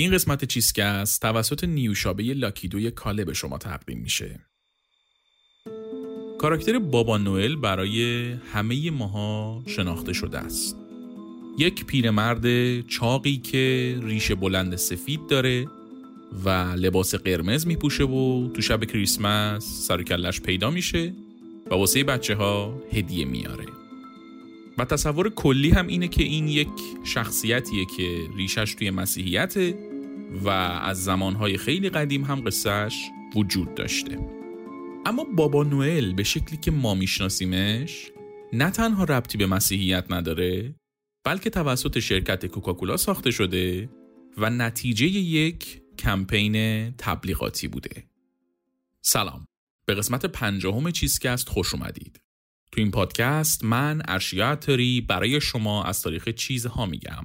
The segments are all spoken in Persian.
این قسمت چیزکست توسط نیوشابه لاکیدوی کاله به شما تقدیم میشه. کاراکتر بابا نوئل برای همه ماها شناخته شده است. یک پیرمرد چاقی که ریش بلند سفید داره و لباس قرمز میپوشه و تو شب کریسمس سر کلش پیدا میشه و واسه بچه ها هدیه میاره و تصور کلی هم اینه که این یک شخصیتیه که ریشش توی مسیحیته و از زمانهای خیلی قدیم هم قصهش وجود داشته اما بابا نوئل به شکلی که ما میشناسیمش نه تنها ربطی به مسیحیت نداره بلکه توسط شرکت کوکاکولا ساخته شده و نتیجه یک کمپین تبلیغاتی بوده. سلام. به قسمت پنجاهم چیزکست خوش اومدید. تو این پادکست من ارشیاتری برای شما از تاریخ چیزها میگم.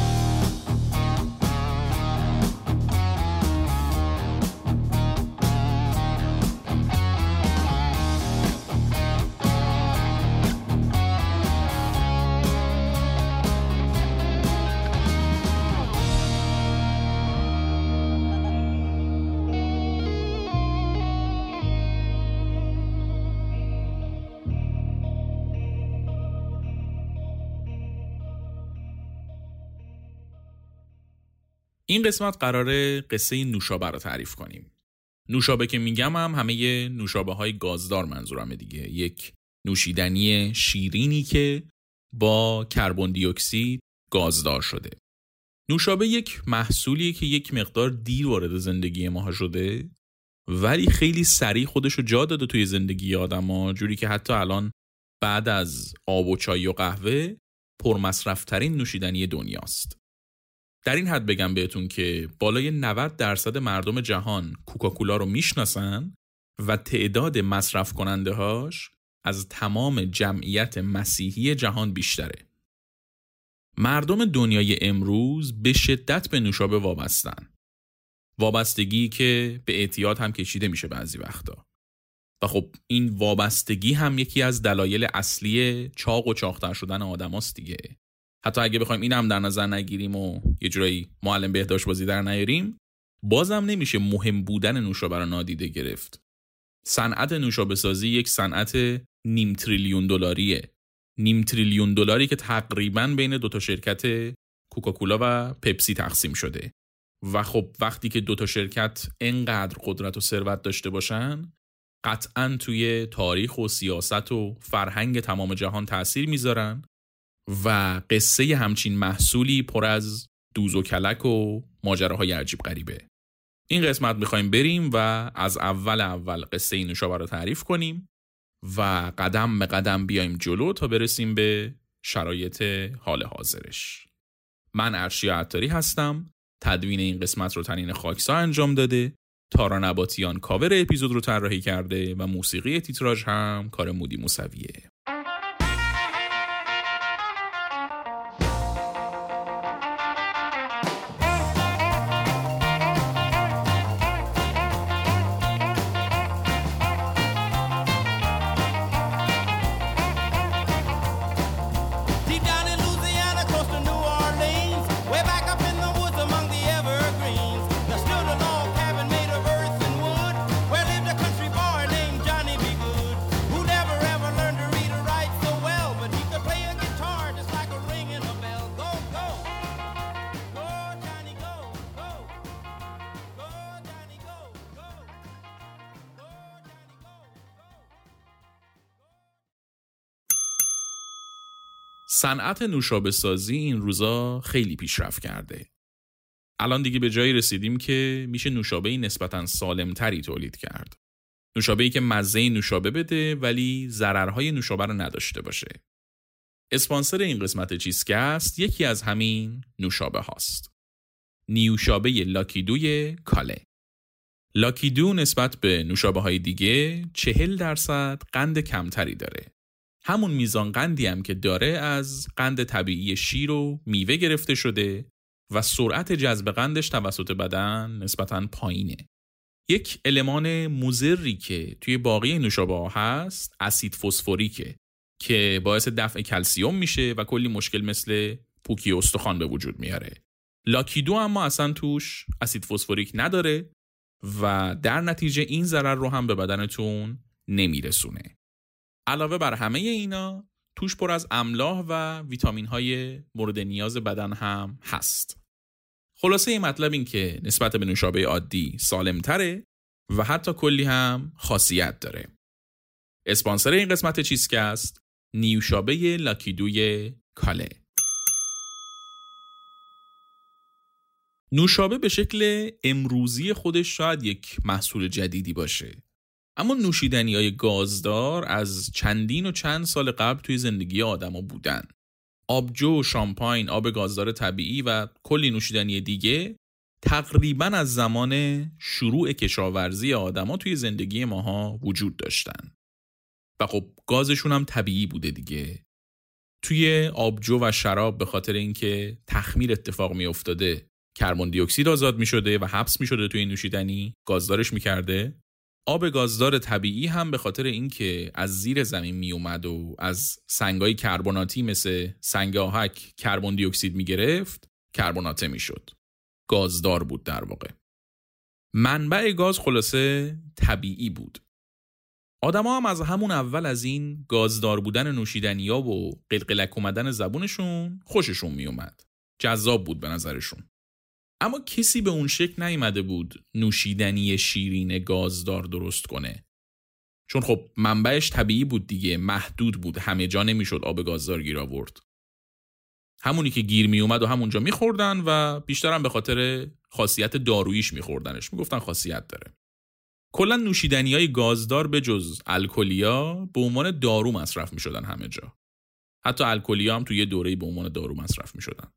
این قسمت قراره قصه نوشابه رو تعریف کنیم. نوشابه که میگم هم همه نوشابه های گازدار منظورمه دیگه. یک نوشیدنی شیرینی که با کربن دی اکسید گازدار شده. نوشابه یک محصولیه که یک مقدار دیر وارد زندگی ما شده ولی خیلی سریع خودش رو جا داده توی زندگی آدما جوری که حتی الان بعد از آب و چای و قهوه پرمصرفترین نوشیدنی دنیاست. در این حد بگم بهتون که بالای 90 درصد مردم جهان کوکاکولا رو می‌شناسن و تعداد مصرف کننده هاش از تمام جمعیت مسیحی جهان بیشتره. مردم دنیای امروز به شدت به نوشابه وابستن. وابستگی که به اعتیاد هم کشیده میشه بعضی وقتا. و خب این وابستگی هم یکی از دلایل اصلی چاق و چاقتر شدن آدماست دیگه. حتی اگه بخوایم این هم در نظر نگیریم و یه جورایی معلم بهداشت بازی در نیاریم بازم نمیشه مهم بودن نوشابه رو نادیده گرفت. صنعت نوشابه سازی یک صنعت نیم تریلیون دلاریه. نیم تریلیون دلاری که تقریبا بین دوتا شرکت کوکاکولا و پپسی تقسیم شده. و خب وقتی که دوتا شرکت انقدر قدرت و ثروت داشته باشن قطعا توی تاریخ و سیاست و فرهنگ تمام جهان تاثیر می‌ذارن. و قصه همچین محصولی پر از دوز و کلک و ماجراهای عجیب غریبه. این قسمت می‌خوایم بریم و از اول اول قصه این نوشابه رو تعریف کنیم و قدم به قدم بیایم جلو تا برسیم به شرایط حال حاضرش. من ارشیا عطاری هستم. تدوین این قسمت رو تنین خاکسا انجام داده. تارا نباتیان کاور اپیزود رو طراحی کرده و موسیقی تیتراژ هم کار مودی موسویه. صنعت نوشابه سازی این روزا خیلی پیشرفت کرده. الان دیگه به جایی رسیدیم که میشه نوشابه نسبتا سالمتری تولید کرد. نوشابه ای که مزه نوشابه بده ولی ضررهای نوشابه رو نداشته باشه. اسپانسر این قسمت چیزکست یکی از همین نوشابه هاست. نیوشابه لاکیدوی کاله. لاکیدو نسبت به نوشابه های دیگه چهل درصد قند کمتری داره. همون میزان قندی هم که داره از قند طبیعی شیر و میوه گرفته شده و سرعت جذب قندش توسط بدن نسبتا پایینه. یک المان مزری که توی باقی نوشابه ها هست اسید فسفوریکه که باعث دفع کلسیوم میشه و کلی مشکل مثل پوکی استخوان به وجود میاره لاکیدو اما اصلا توش اسید فسفوریک نداره و در نتیجه این ضرر رو هم به بدنتون نمیرسونه علاوه بر همه اینا توش پر از املاح و ویتامین های مورد نیاز بدن هم هست. خلاصه این مطلب این که نسبت به نوشابه عادی سالمتره و حتی کلی هم خاصیت داره. اسپانسر این قسمت چیزکست نیوشابه لاکیدوی کاله. نوشابه به شکل امروزی خودش شاید یک محصول جدیدی باشه. اما نوشیدنی های گازدار از چندین و چند سال قبل توی زندگی آدما بودن. آبجو، شامپاین، آب گازدار طبیعی و کلی نوشیدنی دیگه تقریبا از زمان شروع کشاورزی آدما توی زندگی ماها وجود داشتن. و خب گازشون هم طبیعی بوده دیگه. توی آبجو و شراب به خاطر اینکه تخمیر اتفاق می افتاده کربن دی اکسید آزاد می شده و حبس می شده توی نوشیدنی گازدارش می کرده آب گازدار طبیعی هم به خاطر اینکه از زیر زمین می اومد و از سنگای کربناتی مثل سنگ آهک کربن دی اکسید می گرفت کربناته می شد گازدار بود در واقع منبع گاز خلاصه طبیعی بود آدما هم از همون اول از این گازدار بودن نوشیدنیا و قلقلک اومدن زبونشون خوششون میومد. جذاب بود به نظرشون. اما کسی به اون شکل نیامده بود نوشیدنی شیرین گازدار درست کنه. چون خب منبعش طبیعی بود دیگه محدود بود همه جا نمی‌شد آب گازدار گیر آورد. همونی که گیر می اومد و همونجا میخوردن و بیشترم به خاطر خاصیت داروییش میخوردنش می‌گفتن خاصیت داره. کلا نوشیدنی های گازدار به جز الکلیا به عنوان دارو مصرف می شدن همه جا. حتی الکلیا هم توی یه دوره به عنوان دارو مصرف می شدن.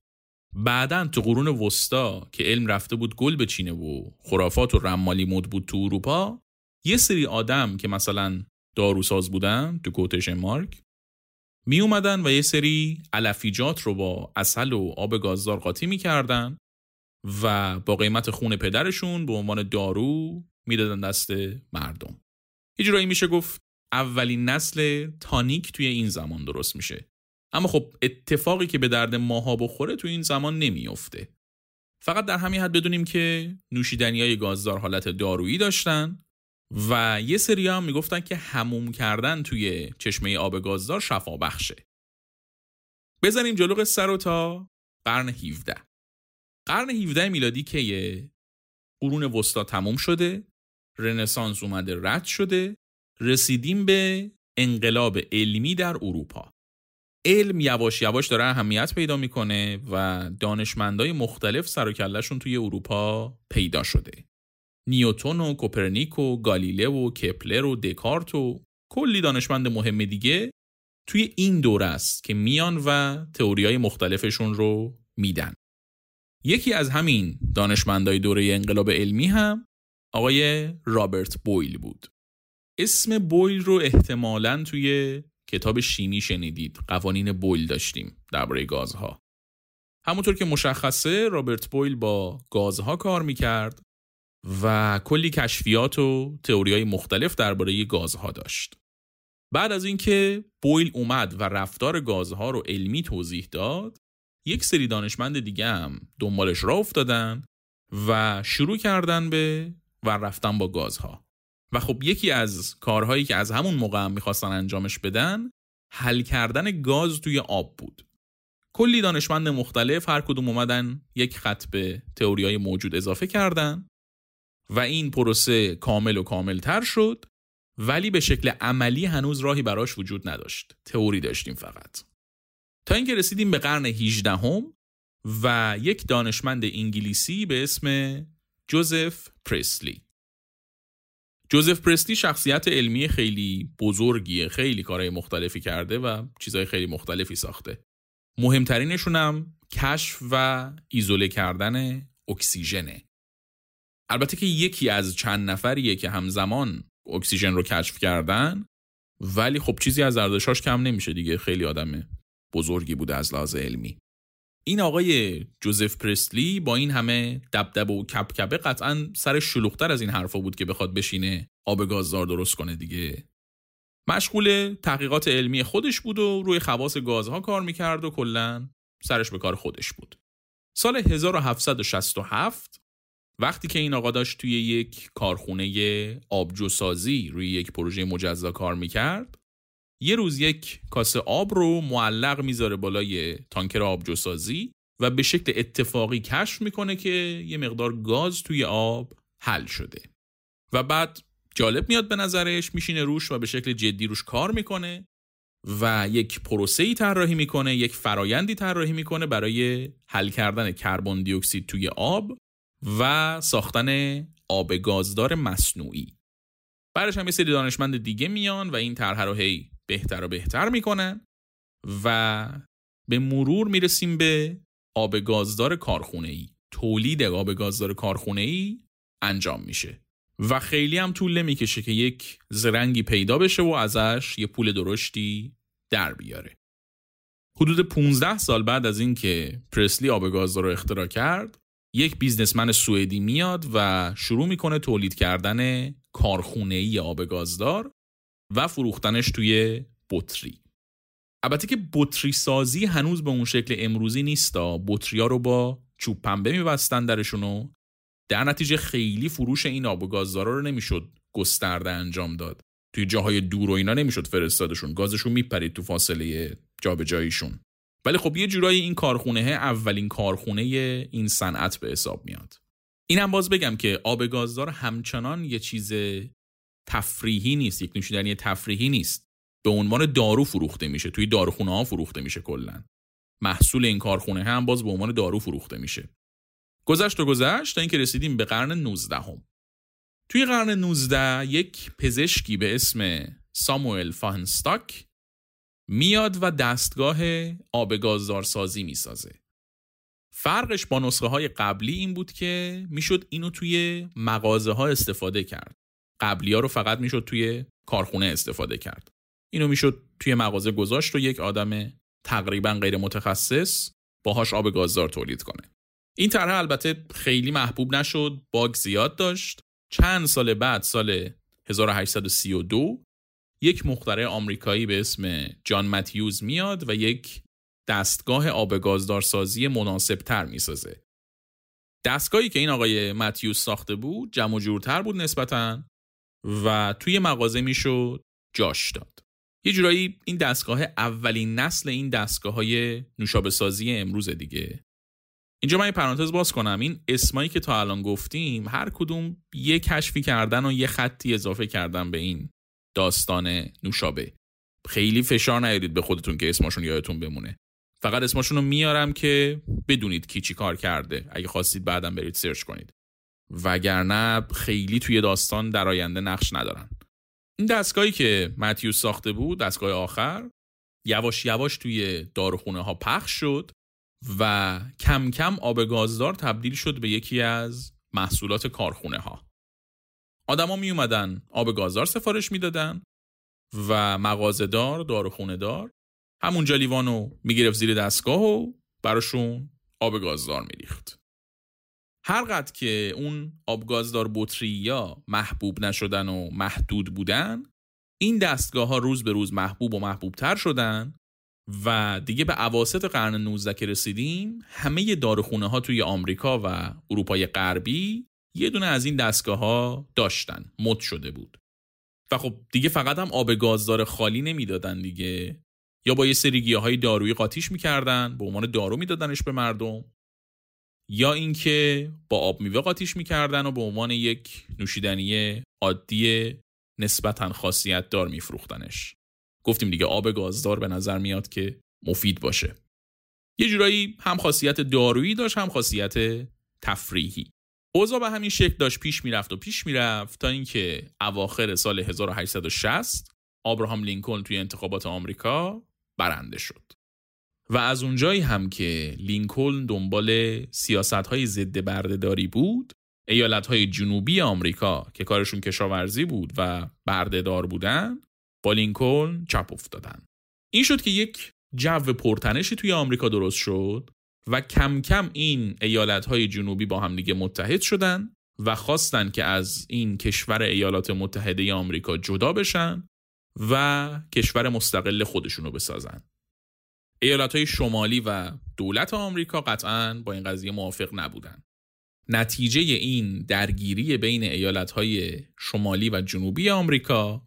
بعدا تو قرون وسطا که علم رفته بود گل بچینه و خرافات و رمالی مد بود تو اروپا یه سری آدم که مثلا داروساز بودن تو کوتشن مارک می اومدن و یه سری علفیجات رو با اصل و آب گازدار قاطی می‌کردن و با قیمت خون پدرشون به عنوان دارو می‌دادن دست مردم. یه جورایی میشه گفت اولین نسل تانیک توی این زمان درست میشه. اما خب اتفاقی که به درد ماها بخوره توی این زمان نمیافته. فقط در همین حد بدونیم که نوشیدنی های گازدار حالت دارویی داشتن و یه سری هم می‌گفتن که هموم کردن توی چشمه آب گازدار شفا بخشه. بزنیم جلو قصه رو تا قرن 17 قرن 17 میلادی که قرون وسطا تموم شده رنسانس اومده رد شده رسیدیم به انقلاب علمی در اروپا. علم یواش یواش داره اهمیت پیدا می‌کنه و دانشمندای مختلف سر و توی اروپا پیدا شده. نیوتون و کوپرنیک و گالیله و کپلر و دکارت و کلی دانشمند مهم دیگه توی این دوره است که میان و تئوریای مختلفشون رو میدن. یکی از همین دانشمندای دوره انقلاب علمی هم آقای رابرت بویل بود. اسم بویل رو احتمالا توی کتاب شیمی شنیدید. قوانین بویل داشتیم درباره گازها. همونطور که مشخصه رابرت بویل با گازها کار می‌کرد و کلی کشفیات و های مختلف درباره گازها داشت. بعد از اینکه بویل اومد و رفتار گازها رو علمی توضیح داد یک سری دانشمند دیگه هم دنبالش را افتادن و شروع کردن به و رفتن با گازها. و خب یکی از کارهایی که از همون موقع هم می‌خواستن انجامش بدن حل کردن گاز توی آب بود. کلی دانشمند مختلف هر کدوم اومدن یک خط به تئوری های موجود اضافه کردن و این پروسه کامل و کامل تر شد ولی به شکل عملی هنوز راهی براش وجود نداشت. تئوری داشتیم فقط. تا اینکه رسیدیم به قرن 18 هم و یک دانشمند انگلیسی به اسم جوزف پرسلی. جوزف پرسلی شخصیت علمی خیلی بزرگیه خیلی کارهای مختلفی کرده و چیزهای خیلی مختلفی ساخته. مهمترینشون هم کشف و ایزوله کردن اکسیژنه. البته که یکی از چند نفریه که همزمان اکسیژن رو کشف کردن ولی خب چیزی از ارزشاش کم نمیشه دیگه خیلی آدم بزرگی بوده از لحاظ علمی. این آقای جوزف پرسلی با این همه دبدب و کپکبه قطعا سر شلوغتر از این حرفا بود که بخواد بشینه آب گازدار درست کنه دیگه مشغول تحقیقات علمی خودش بود و روی خواص گازها کار می‌کرد و کلا سرش به کار خودش بود. سال 1767 وقتی که این آقا داشت توی یک کارخونه آبجوسازی روی یک پروژه مجزا کار می‌کرد یه روز یک کاسه آب رو معلق می‌ذاره بالای تانکر آبجوسازی و به شکل اتفاقی کشف می‌کنه که یه مقدار گاز توی آب حل شده. و بعد جالب میاد به نظرش میشینه روش و به شکل جدی روش کار می‌کنه و یک پروسه ای طراحی می‌کنه یک فرایندی طراحی می‌کنه برای حل کردن کربن دی اکسید توی آب و ساختن آب گازدار مصنوعی. بعدش هم یه سری دانشمند دیگه میان و این طرح رو هی بهتر و بهتر می‌کنن و به مرور می‌رسیم به آب گازدار کارخونه ای تولید آب گازدار کارخونه ای انجام میشه و خیلی هم طول نمی‌کشه که یک زرنگی پیدا بشه و ازش یه پول درشتی در بیاره. حدود 15 سال بعد از اینکه پرسلی آب گازدار رو اختراع کرد یک بیزنسمن سوئدی میاد و شروع می‌کنه تولید کردن کارخونه ای آب گازدار و فروختنش توی بطری. البته که بطری سازی هنوز به اون شکل امروزی نیستا. بطریا رو با چوب پنبه میبستن درشونو در نتیجه خیلی فروش این آب و گازدارا رو نمی‌شد گسترده انجام داد. توی جاهای دور و اینا نمی‌شد فرستادشون. گازشون میپرید تو فاصله جابجاییشون. ولی خب یه جورایی این کارخونه اولین کارخونه این صنعت به حساب میاد. اینم باز بگم که آب گازدار همچنان یه چیز تفریحی نیست یک نوشیدنی تفریحی نیست به عنوان دارو فروخته میشه توی داروخونه ها فروخته میشه کلا محصول این کارخونه هم باز به عنوان دارو فروخته میشه گذشت و گذشت تا اینکه رسیدیم به قرن 19 هم. توی قرن 19 یک پزشکی به اسم ساموئل فاهنستاک میاد و دستگاه آب گازدار سازی می‌سازه. فرقش با نسخه های قبلی این بود که می‌شد اینو توی مغازه ها استفاده کرد. قبلی ها رو فقط می‌شد توی کارخونه استفاده کرد. اینو می‌شد توی مغازه گذاشت و یک آدم تقریبا غیر متخصص باهاش آب گازدار تولید کنه. این طرح البته خیلی محبوب نشد، باگ زیاد داشت. چند سال بعد سال 1832 یک مخترع آمریکایی به اسم جان متیوز میاد و یک دستگاه آب گازدارسازی مناسب تر می‌سازه. دستگاهی که این آقای متیوز ساخته بود جمع جورتر بود نسبتا و توی مغازه می‌شد جاش داد. یه جورایی این دستگاه اولین نسل این دستگاه های نوشابه سازی امروز دیگه. اینجا من یه پرانتز باز کنم. این اسمایی که تا الان گفتیم هر کدوم یه کشفی کردن و یه خطی اضافه کردن به این داستان نوشابه. خیلی فشار نیارید به خودتون که اسمشون یادتون بمونه. فقط اسمشون رو میارم که بدونید کی چی کار کرده. اگه خواستید بعدم برید سرچ کنید. وگرنه خیلی توی داستان در آینده نقش ندارن. این دستگاهی که متیوس ساخته بود دستگاه آخر یواش یواش توی داروخونه ها پخش شد و کم کم آب گازدار تبدیل شد به یکی از محصولات کارخونه ها آدما می اومدن آب گازدار سفارش می‌دادن و مغازهدار داروخونه دار همونجا لیوانو می‌گرفت زیر دستگاه و براشون آب گازدار میریخت. هر که اون آبگازدار بطری یا محبوب نشدن و محدود بودن این دستگاه ها روز به روز محبوب و محبوب تر شدن و دیگه به عواست قرن 19 که رسیدیم همه داروخونه ها توی آمریکا و اروپای غربی یه دونه از این دستگاه ها داشتن مد شده بود. و خب دیگه فقط هم آب گازدار خالی نمی‌دادن دیگه. یا با یه سری های دارویی قاطیش می‌کردن به عنوان دارو میدادنش به مردم. یا اینکه با آب میوه قاطیش می‌کردن و به عنوان یک نوشیدنی عادی نسبتا خاصیت دار میفروختنش. گفتیم دیگه آب گازدار به نظر میاد که مفید باشه. یه جورایی هم خاصیت دارویی داشت هم خاصیت تفریحی. اوضاع به همین شکل داشت. پیش می‌رفت و پیش می‌رفت تا اینکه اواخر سال 1860 آبراهام لینکلن توی انتخابات آمریکا برنده شد. و از اونجایی هم که لینکلن دنبال سیاست های ضد بردهداری بود ایالت های جنوبی آمریکا که کارشون کشاورزی بود و بردهدار بودن با لینکلن چپ افتادن. این شد که یک جو پرتنشی توی آمریکا درست شد و کم کم این ایالت های جنوبی با هم دیگه متحد شدن و خواستن که از این کشور ایالات متحده آمریکا جدا بشن و کشور مستقل خودشونو بسازن. ایالت های شمالی و دولت آمریکا قطعا با این قضیه موافق نبودن نتیجه این درگیری بین ایالت های شمالی و جنوبی آمریکا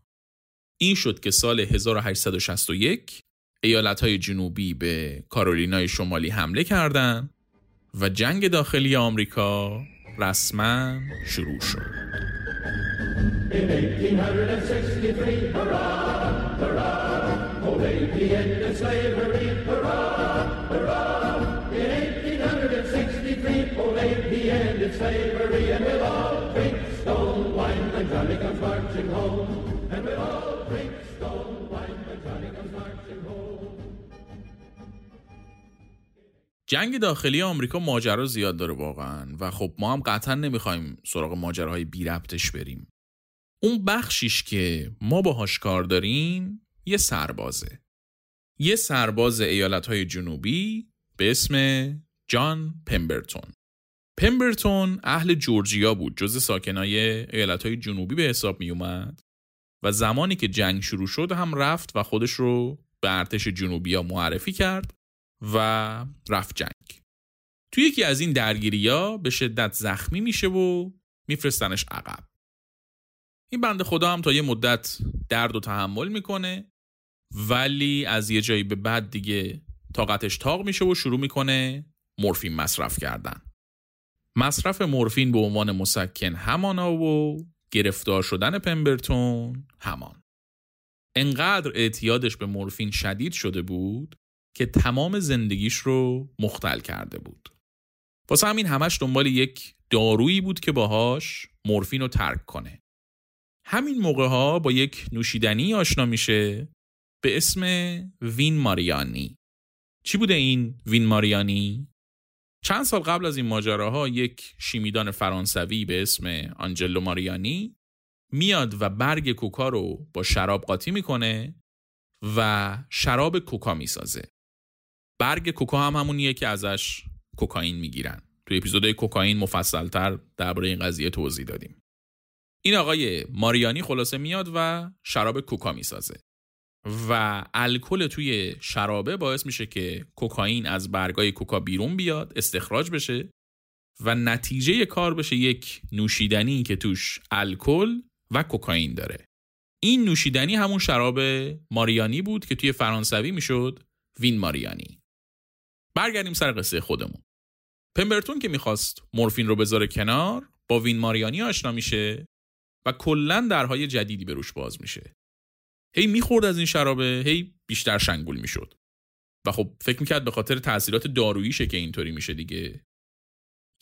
این شد که سال 1861 ایالت های جنوبی به کارولینای شمالی حمله کردند و جنگ داخلی آمریکا رسما شروع شد. In جنگ داخلی آمریکا ماجرا زیاد داره واقعا. و خب ما هم قطعا نمی‌خوایم سراغ ماجراهای بی ربطش بریم. اون بخشیش که ما باهاش کار داریم یه سربازه. یه سرباز ایالت جنوبی به اسم جان پمبرتون. پمبرتون اهل جورجیا بود جز ساکنای ایالت جنوبی به حساب می اومد و زمانی که جنگ شروع شد هم رفت و خودش رو به ارتش جنوبی ها معرفی کرد و رفت جنگ. توی یکی از این درگیری ها به شدت زخمی میشه و میفرستنش عقب. این بنده خدا هم تا یه مدت درد و تحمل می‌کنه ولی از یه جایی به بعد دیگه طاقتش تاق میشه و شروع می‌کنه مورفین مصرف کردن. مصرف مورفین به عنوان مسکن همانا و گرفتار شدن پمبرتون همان. انقدر اعتیادش به مورفین شدید شده بود که تمام زندگیش رو مختل کرده بود. واسه همین همش دنبال یک دارویی بود که باهاش مورفین رو ترک کنه. همین موقع ها با یک نوشیدنی آشنا میشه به اسم وین ماریانی. چی بوده این وین ماریانی؟ چند سال قبل از این ماجراها یک شیمیدان فرانسوی به اسم آنجلو ماریانی میاد و برگ کوکا رو با شراب قاطی می‌کنه و شراب کوکا می‌سازه. برگ کوکا هم همونیه که ازش کوکائین می‌گیرن. تو اپیزود کوکائین مفصلتر درباره این قضیه توضیح دادیم. این آقای ماریانی خلاصه میاد و شراب کوکا می‌سازه. و الکل توی شرابه باعث میشه که کوکائین از برگای کوکا بیرون بیاد استخراج بشه و نتیجه کار بشه یک نوشیدنی که توش الکل و کوکائین داره. این نوشیدنی همون شراب ماریانی بود که توی فرانسوی می‌شد وین ماریانی. برگردیم سر قصه خودمون. پمبرتون که می‌خواست مورفین رو بذاره کنار با وین ماریانی آشنا میشه و کلا درهای جدیدی به روش باز میشه. هی می‌خورد از این شرابه هی بیشتر شنگول می‌شد. و خب فکر می‌کرد به خاطر تاثیرات داروییشه که اینطوری میشه دیگه.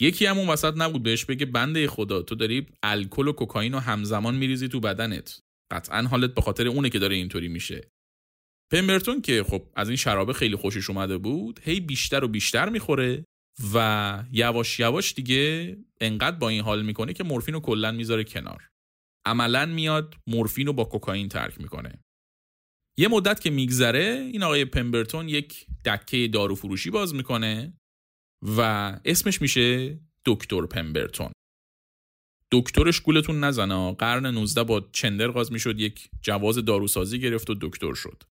یکی همون وسط نبود بهش بگه بنده خدا تو داری الکل و کوکائین رو همزمان میریزی تو بدنت. قطعا حالت به خاطر اونه که داره اینطوری میشه. پمبرتون که خب از این شرابه خیلی خوشش اومده بود هی بیشتر و بیشتر می‌خوره و یواش یواش دیگه انقدر با این حال می‌کنه که مورفین رو کلا می‌ذاره کنار. عملا میاد مورفین رو با کوکائین ترک می‌کنه. یه مدت که میگذره این آقای پمبرتون یک دکه دارو فروشی باز می‌کنه و اسمش میشه دکتر پمبرتون. دکترش گولتون نزنه قرن 19 با چندر غاز می‌شد یک جواز داروسازی گرفت و دکتر شد.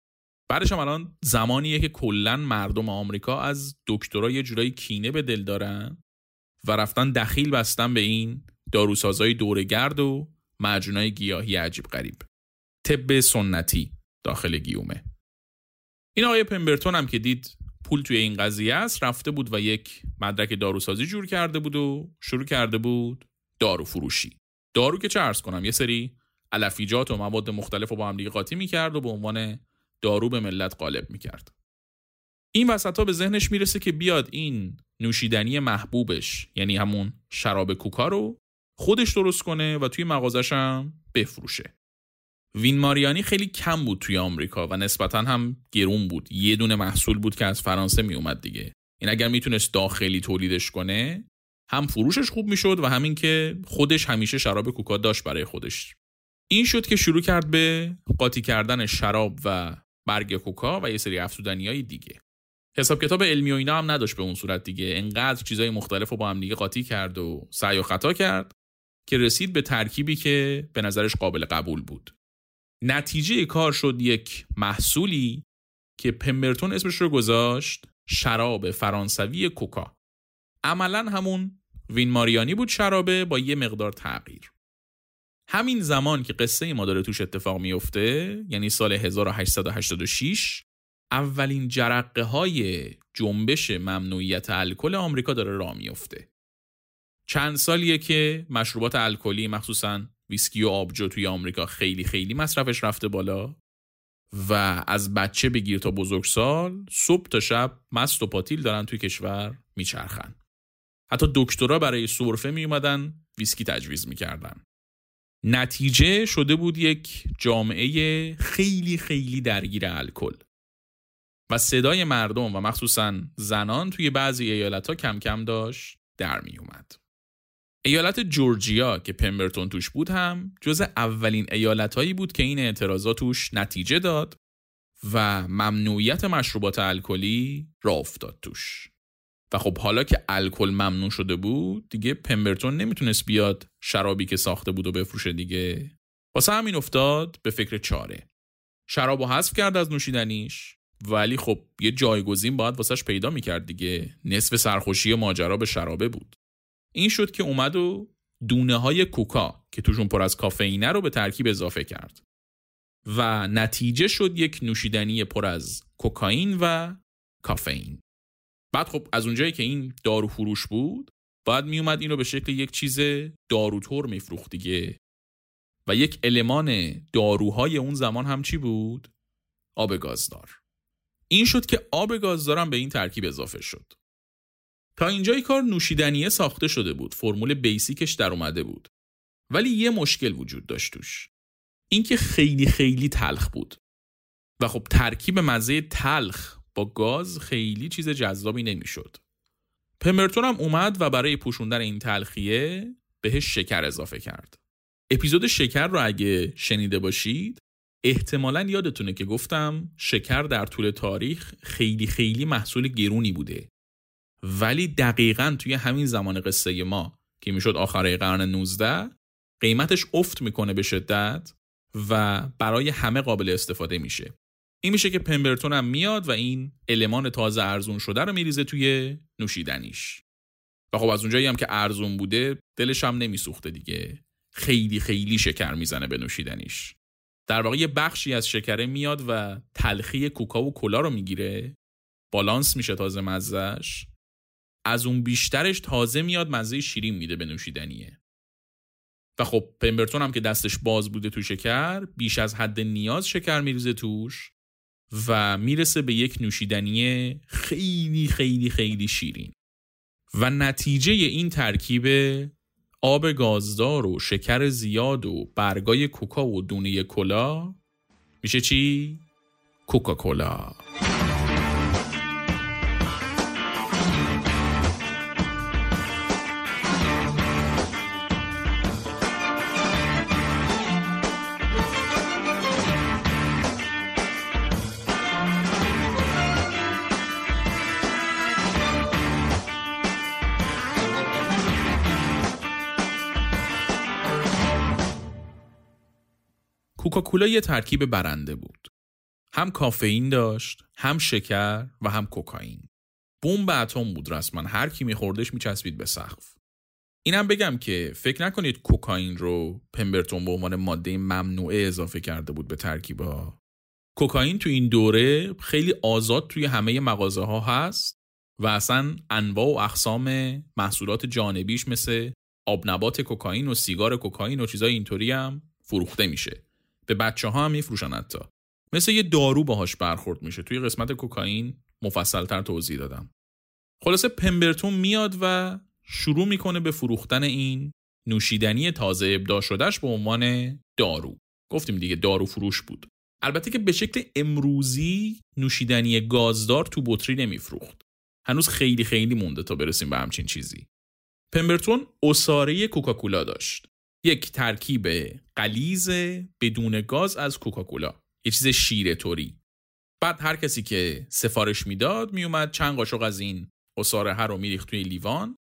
بعدش هم الان زمانیه که کلا مردم آمریکا از دکترها یه جورایی کینه به دل دارن و رفتن دخیل بستن به این داروسازای دورگرد و معجونای گیاهی عجیب غریب. طب سنتی داخل گیومه. این آقای پمبرتون هم که دید پول توی این قضیه است رفته بود و یک مدرک داروسازی جور کرده بود و شروع کرده بود دارو فروشی. دارو که چه ارز کنم یه سری علفیجات و مواد مختلف رو با هم دیگه قاطی می‌کرد و به عنوان دارو به ملت غالب می‌کرد. این وسط ها به ذهنش می‌رسه که بیاد این نوشیدنی محبوبش یعنی همون شراب کوکا رو خودش درست کنه و توی مغازش هم بفروشه. وین ماریانی خیلی کم بود توی آمریکا و نسبتا هم گرون بود. یه دونه محصول بود که از فرانسه می اومد دیگه. این اگر می‌تونست داخلی تولیدش کنه هم فروشش خوب می‌شد و همین که خودش همیشه شراب کوکا داشت برای خودش. این شد که شروع کرد به قاطی کردن شراب و برگ کوکا و یه سری افزودنی های دیگه. حساب کتاب علمی و اینا هم نداشت به اون صورت دیگه. انقدر چیزای مختلف رو با هم دیگه قاطی کرد و سعی و خطا کرد. که رسید به ترکیبی که به نظرش قابل قبول بود. نتیجه کار شد یک محصولی که پمبرتون اسمش رو گذاشت شراب فرانسوی کوکا. عملا همون وین ماریانی بود شرابه با یه مقدار تغییر. همین زمان که قصه ما داره توش اتفاق میفته یعنی سال 1886 اولین جرقه های جنبش ممنوعیت الکل آمریکا داره راه میفته. چند سالیه که مشروبات الکلی مخصوصا ویسکی و آبجو توی آمریکا خیلی خیلی مصرفش رفته بالا و از بچه بگیر تا بزرگسال صبح تا شب مست و پاتیل دارن توی کشور میچرخن. حتی دکترا برای سرفه می اومدن ویسکی تجویز می‌کردن. نتیجه شده بود یک جامعه خیلی خیلی درگیر الکل. و صدای مردم و مخصوصا زنان توی بعضی ایالت ها کم کم داشت در می اومد. ایالت جورجیا که پمبرتون توش بود هم جز اولین ایالت هایی بود که این اعتراضات توش نتیجه داد و ممنوعیت مشروبات الکلی را افتاد توش. و خب حالا که الکل ممنوع شده بود دیگه پمبرتون نمی‌تونست بیاد شرابی که ساخته بود و بفروشه دیگه. واسه همین افتاد به فکر چاره. شراب و حذف کرد از نوشیدنیش ولی خب یه جایگزین باید واسش پیدا می‌کرد دیگه. نصف سرخوشی ماجرا به شرابه بود. این شد که اومد و دونه های کوکا که توشون پر از کافئینه رو به ترکیب اضافه کرد. و نتیجه شد یک نوشیدنی پر از کوکائین و کافئین. بعد خب از اونجایی که این دارو فروش بود باید میومد این رو به شکل یک چیز داروتور میفروخت دیگه. و یک المان داروهای اون زمان هم چی بود؟ آب گازدار. این شد که آب گازدارم به این ترکیب اضافه شد. تا اینجای کار نوشیدنیه ساخته شده بود. فرمول بیسیکش در اومده بود. ولی یه مشکل وجود داشت توش. اینکه خیلی خیلی تلخ بود. و خب ترکیب مزه تلخ با گاز خیلی چیز جذابی نمی‌شد. پمرتون هم اومد و برای پوشوندن این تلخیه بهش شکر اضافه کرد. اپیزود شکر رو اگه شنیده باشید احتمالا یادتونه که گفتم شکر در طول تاریخ خیلی خیلی محصول گرونی بوده. ولی دقیقا توی همین زمان قصه ما که می‌شد آخره قرن 19 قیمتش افت می‌کنه به شدت و برای همه قابل استفاده میشه. این میشه که پمبرتون هم میاد و این المان تازه ارزون شده رو میریزه توی نوشیدنیش. و خب از اونجایی هم که ارزون بوده دلش هم نمیسوخته دیگه. خیلی خیلی شکر می‌زنه به نوشیدنیش. در واقع یه بخشی از شکره میاد و تلخی کوکا و کلا رو می‌گیره. بالانس میشه تازه مزهش از اون بیشترش تازه میاد مزه شیرین میده به نوشیدنیه. و خب پمبرتون هم که دستش باز بوده تو شکر بیش از حد نیاز شکر میریزه توش و می‌رسه به یک نوشیدنی خیلی خیلی خیلی شیرین. و نتیجه این ترکیب آب گازدار و شکر زیاد و برگای کوکا و دونه کلا میشه چی؟ کوکاکولا. کوکاکولا یه ترکیب برنده بود. هم کافئین داشت، هم شکر و هم کوکائین. بمب اتم بود رسما هر کی میخوردش میچسبید به سقف. اینم بگم که فکر نکنید کوکائین رو پمبرتون به عنوان ماده ممنوعه اضافه کرده بود به ترکیبا. کوکائین تو این دوره خیلی آزاد توی همه مغازه ها هست و اصلا انواع و اقسام محصولات جانبیش مثل آب نبات کوکائین و سیگار کوکائین و چیزای اینطوری هم فروخته میشه. به بچه ها هم میفروشن حتی. مثل یه دارو باهاش برخورد میشه. توی قسمت کوکائین مفصلتر توضیح دادم. خلاصه پمبرتون میاد و شروع می‌کنه به فروختن این نوشیدنی تازه ابداع شدهش به عنوان دارو. گفتیم دیگه دارو فروش بود. البته که به شکل امروزی نوشیدنی گازدار تو بطری نمیفروخت. هنوز خیلی خیلی مونده تا برسیم به همچین چیزی. پمبرتون اساره کوکاکولا داشت. یک ترکیب قلیز بدون گاز از کوکاکولا. یه چیز شیره طوری. بعد هر کسی که سفارش می‌داد میومد چند قاشق از این اصاره رو میریخت توی لیوان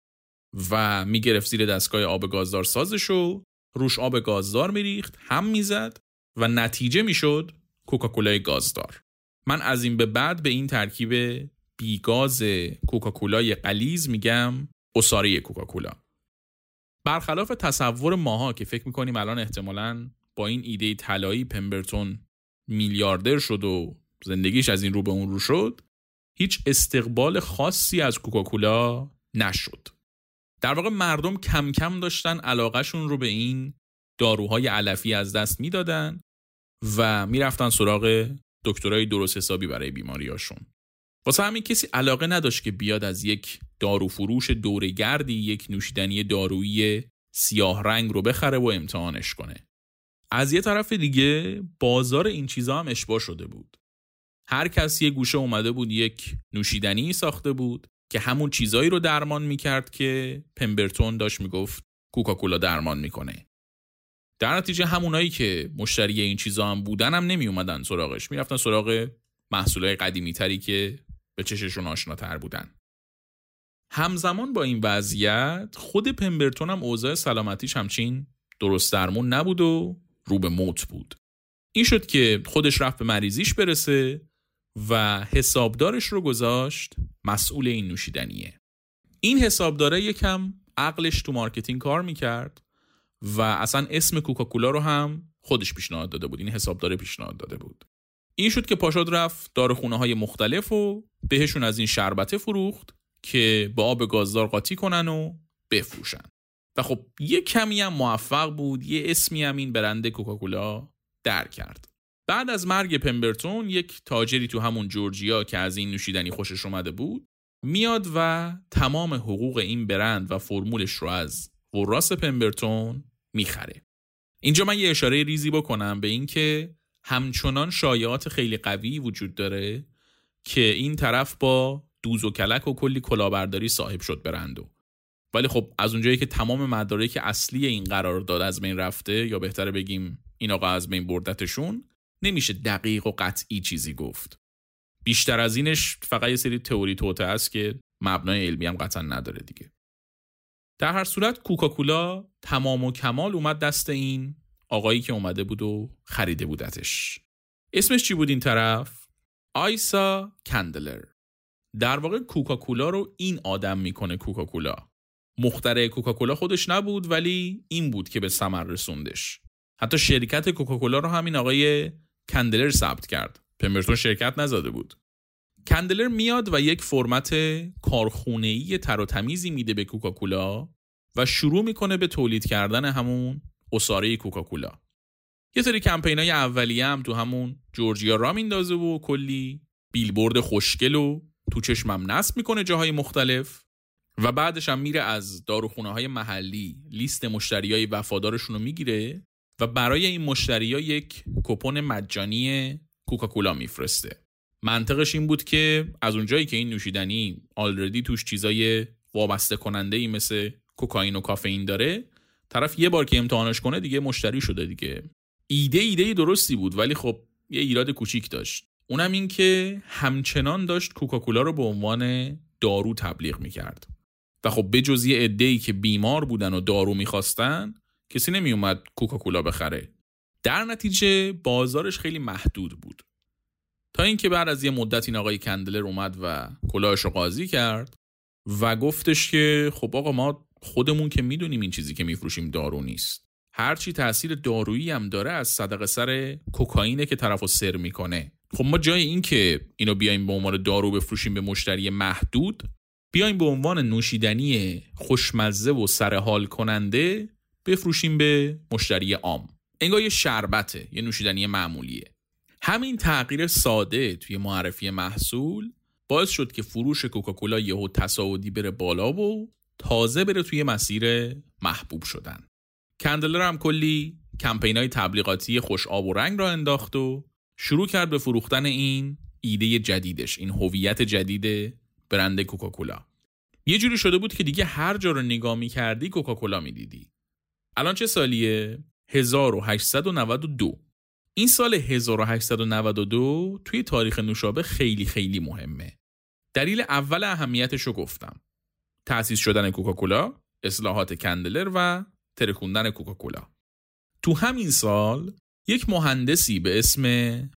و می‌گرفت زیر دستگاه آب گازدار سازش و روش آب گازدار میریخت هم می‌زد و نتیجه می‌شد کوکاکولای گازدار. من از این به بعد به این ترکیب بیگاز کوکاکولای قلیز میگم اساره کوکاکولا. برخلاف تصور ماها که فکر می‌کنیم الان احتمالا با این ایده طلایی پمبرتون میلیاردر شد و زندگیش از این رو به اون رو شد هیچ استقبال خاصی از کوکاکولا نشد. در واقع مردم کم کم داشتن علاقهشون رو به این داروهای علفی از دست می‌دادن و می‌رفتن سراغ دکترای درست حسابی برای بیماریاشون واسه همین کسی علاقه نداشت که بیاد از یک دارو فروش دورگردی یک نوشیدنی دارویی سیاه رنگ رو بخره و امتحانش کنه. از یه طرف دیگه بازار این چیزا هم اشباه شده بود. هر کسی یه گوشه اومده بود یک نوشیدنی ساخته بود که همون چیزایی رو درمان می‌کرد که پمبرتون داشت می‌گفت کوکاکولا درمان می‌کنه. در نتیجه همونایی که مشتری این چیزا هم بودن هم نمی اومدن سراغش می‌رفتن سراغ محصولای قدیمی تری که به چششون آشناتر بودن. همزمان با این وضعیت خود پمبرتون هم اوضاع سلامتیش همچین درست درمون نبود و رو به موت بود. این شد که خودش رفت به مریضیش برسه و حسابدارش رو گذاشت مسئول این نوشیدنیه. این حسابداره یکم عقلش تو marketing کار می‌کرد و اصلا اسم کوکاکولا رو هم خودش پیشنهاد داده بود. این حسابدار پیشنهاد داده بود. این شد که پاشد رفت داروخونه های مختلف و بهشون از این شربته فروخت که با آب گازدار قاطی کنن و بفروشن. و خب یه کمی هم موفق بود یه اسمی هم این برند کوکاکولا در کرد. بعد از مرگ پمبرتون یک تاجری تو همون جورجیا که از این نوشیدنی خوشش اومده بود میاد و تمام حقوق این برند و فرمولش رو از وراس پمبرتون می‌خره. اینجا من یه اشاره ریزی بکنم به اینکه همچنان شایعات خیلی قوی وجود داره که این طرف با دوز و کلک و کلی کلاهبرداری صاحب شد برندو ولی خب از اونجایی که تمام مدارک اصلی این قرار داد از بین رفته یا بهتره بگیم این آقا از بین بردتشون نمیشه دقیق و قطعی چیزی گفت. بیشتر از اینش فقط یه سری تئوری توته است که مبنای علمی هم قطعا نداره دیگه. در هر صورت کوکاکولا تمام و کمال اومد دست این آقایی که اومده بود و خریده بودتش. اسمش چی بود این طرف؟ آیسا کندلر. در واقع کوکاکولا رو این آدم می‌کنه کوکاکولا. مختره کوکاکولا خودش نبود ولی این بود که به ثمر رسوندش. حتی شرکت کوکاکولا رو همین آقای کندلر ثبت کرد. پمبرتون شرکت نزاده بود. کندلر میاد و یک فرمت کارخونه‌ای تر و تمیزی میده به کوکاکولا و شروع می‌کنه به تولید کردن همون اساره کوکاکولا. یه سری کمپینای اولیه هم تو همون جورجیا را میندازه و کلی بیلبورد خوشگل و تو چشمم نصب می‌کنه جاهای مختلف و بعدش هم میره از داروخونه های محلی لیست مشتری های وفادارشون رو می‌گیره و برای این مشتری ها یک کپون مجانی کوکاکولا میفرسته. منطقش این بود که از اونجایی که این نوشیدنی آلردی توش چیزای وابسته کننده ای مثل کوکائین و کافئین داره طرف یه بار که امتحانش کنه دیگه مشتری شده دیگه. ایده ایده درستی بود ولی خب یه ایراد کوچیک داشت. اونم این که همچنان داشت کوکاکولا رو به عنوان دارو تبلیغ می‌کرد. و خب به جز یه ای که بیمار بودن و دارو می‌خواستن کسی نمیومد کوکاکولا بخره. در نتیجه بازارش خیلی محدود بود. تا اینکه بعد از یه مدت این آقای کندلر اومد و کلاهش رو قاضی کرد و گفتش که خب آقا ما خودمون که می‌دونیم این چیزی که میفروشیم دارو نیست. هرچی تاثیر دارویی هم داره از صدق سر کوکائینه که طرفو سر می‌کنه. خب ما جای این که اینو بیایم به عنوان دارو بفروشیم به مشتری محدود بیایم به عنوان نوشیدنی خوشمزه و سرحال کننده بفروشیم به مشتری عام. انگار یه شربته یه نوشیدنی معمولیه. همین تغییر ساده توی معرفی محصول باعث شد که فروش کوکاکولا یهو تصاعدی بره بالا و تازه بره توی مسیر محبوب شدن. کندلر هم کلی کمپین های تبلیغاتی خوش آب و رنگ را انداخت و شروع کرد به فروختن این ایده جدیدش این هویت جدید برند کوکاکولا. یه جوری شده بود که دیگه هر جا رو نگاه می کردی کوکاکولا می دیدی الان چه سالیه؟ 1892 این سال 1892 توی تاریخ نوشابه خیلی خیلی مهمه. دلیل اول اهمیتش رو گفتم. تأسیس شدن کوکاکولا اصلاحات کندلر و ترکوندن کوکاکولا. تو همین سال یک مهندسی به اسم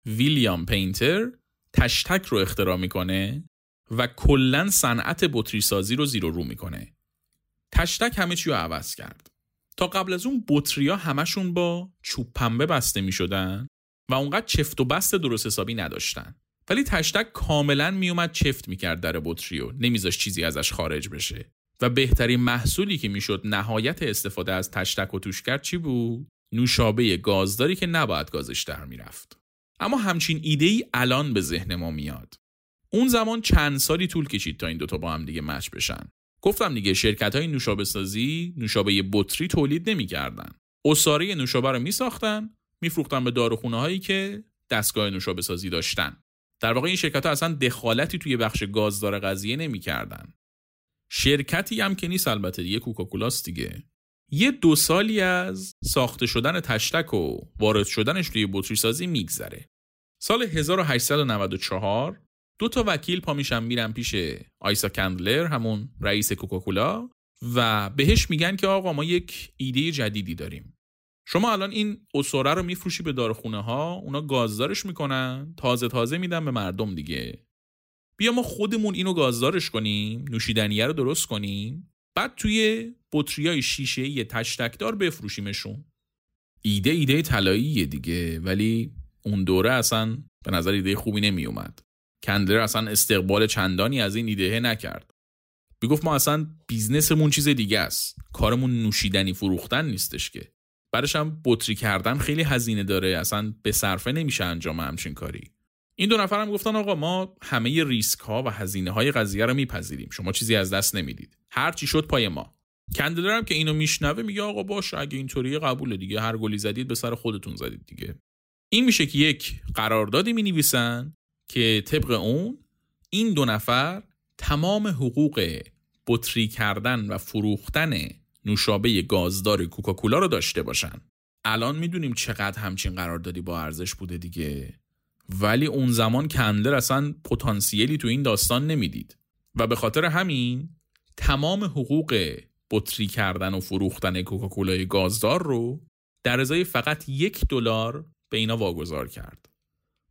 ویلیام پینتر تشتک رو اختراع می‌کنه و کلا صنعت بطری سازی رو زیر و رو می‌کنه. تشتک همه چی رو عوض کرد. تا قبل از اون بطریا همشون با چوب پنبه بسته می‌شدن و اونقدر چفت و بست درست حسابی نداشتن. ولی تشتک کاملا میومد چفت می‌کرد در بطریو نمیذاش چیزی ازش خارج بشه. و بهترین محصولی که می‌شد نهایت استفاده از تشتک و توش کرد چی بود؟ نوشابه گازداری که نباید گازش در می‌رفت. اما همچین ایده ای الان به ذهن ما میاد. اون زمان چند سالی طول کشید تا این دوتا با هم دیگه مچ بشن. گفتم دیگه شرکت های نوشابه سازی نوشابه بطری تولید نمی‌کردن. اساره نوشابه رو میساختن میفروختن به داروخونه هایی که دستگاه نوشابه سازی داشتن. در واقع این شرکت ها اصلا دخالتی توی بخش گازدار قضیه نمی‌کردن. شرکتی هم که نیست البته دیگه کوکاکولاست دیگه. یه دو سالی از ساخته شدن تشتک و وارد شدنش توی بطری سازی میگذره. سال 1894 دو تا وکیل پا میشن میرن پیش آیسا کندلر همون رئیس کوکاکولا و بهش میگن که آقا ما یک ایده جدیدی داریم. شما الان این اسوره رو میفروشی به دارخونه ها اونا گازدارش می‌کنن تازه تازه میدن به مردم دیگه. بیا ما خودمون اینو گازدارش کنیم نوشیدنیه رو درست کنیم. بعد توی بطریای شیشه یه تشتکدار بفروشیمشون. ایده ایده طلاییه دیگه ولی اون دوره اصلا به نظر ایده خوبی نمی اومد کندلر اصلا استقبال چندانی از این ایده نکرد. می‌گفت ما اصلا بیزنسمون چیز دیگه است. کارمون نوشیدنی فروختن نیستش که. بعدش هم بطری کردن خیلی هزینه داره. اصلا به صرفه نمیشه انجام همچین کاری. این دو نفر هم گفتن آقا ما همه ریسک ها و هزینه های قضیه رو میپذیریم. شما چیزی از دست نمی‌دید. هر چی شد پای ما. کندلر هم که اینو میشنوه میگه آقا باش اگه اینطوری قبوله دیگه. هر گلی زدید به سر خودتون زدید دیگه. این میشه که یک قراردادی می نویسن که طبق اون این دو نفر تمام حقوق بطری کردن و فروختن نوشابه گازدار کوکاکولا رو داشته باشن. الان می‌دونیم چقدر همچین قراردادی با ارزش بوده دیگه. ولی اون زمان کندلر اصلا پتانسیلی تو این داستان نمی‌دید. و به خاطر همین تمام حقوق بطری کردن و فروختن کوکاکولای گازدار رو در ازای فقط یک دلار به اینا واگذار کرد.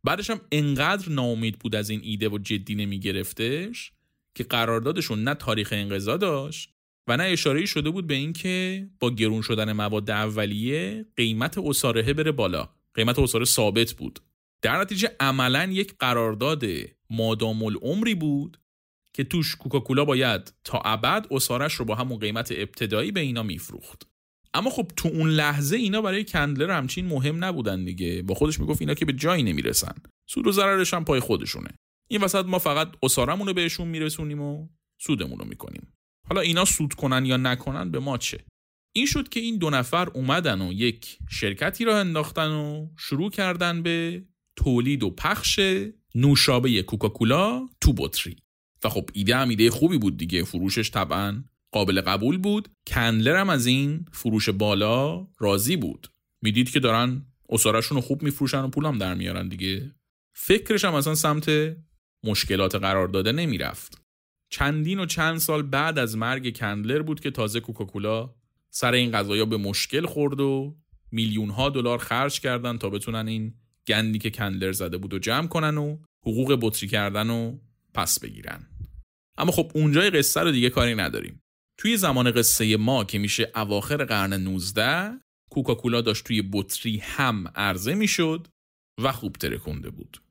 بعدش هم انقدر ناامید بود از این ایده و جدی نمی گرفتش که قراردادشون نه تاریخ انقضا داشت و نه اشاره شده بود به اینکه با گرون شدن مواد اولیه قیمت اسارهه بره بالا. قیمت اساره ثابت بود. در نتیجه عملا یک قرارداد مادام العمری بود که توش کوکاکولا باید تا ابد اسارش رو با همون قیمت ابتدایی به اینا میفروخت. اما خب تو اون لحظه اینا برای کندلر همچین مهم نبودن دیگه. با خودش می‌گفت اینا که به جایی نمی‌رسن. سود و ضررش هم پای خودشونه. این وسط ما فقط اسارمون رو بهشون میرسونیم و سودمون رو می‌کنیم. حالا اینا سود کنن یا نکنن به ما چه؟ این شد که این دو نفر اومدن و یک شرکتی را انداختن و شروع کردن به تولید و پخش نوشابه کوکاکولا تو بطری. و خب ایده هم ایده خوبی بود دیگه فروشش طبعا قابل قبول بود. کندلر هم از این فروش بالا راضی بود. می‌دید که دارن اسارشون رو خوب میفروشن و پولم در میارن دیگه. فکرش هم اصلا سمت مشکلات قرار داده نمی‌رفت. چندین و چند سال بعد از مرگ کندلر بود که تازه کوکاکولا سر این قضايا به مشکل خورد و میلیون ها دلار خرج کردن تا بتونن این گندی که کندلر زده بود و جمع کنن و حقوق بطری کردن و پس بگیرن. اما خب اونجای قصه رو دیگه کاری نداریم. توی زمان قصه ما که میشه اواخر قرن 19 کوکاکولا داشت توی بطری هم عرضه می‌شد و خوب ترکونده بود.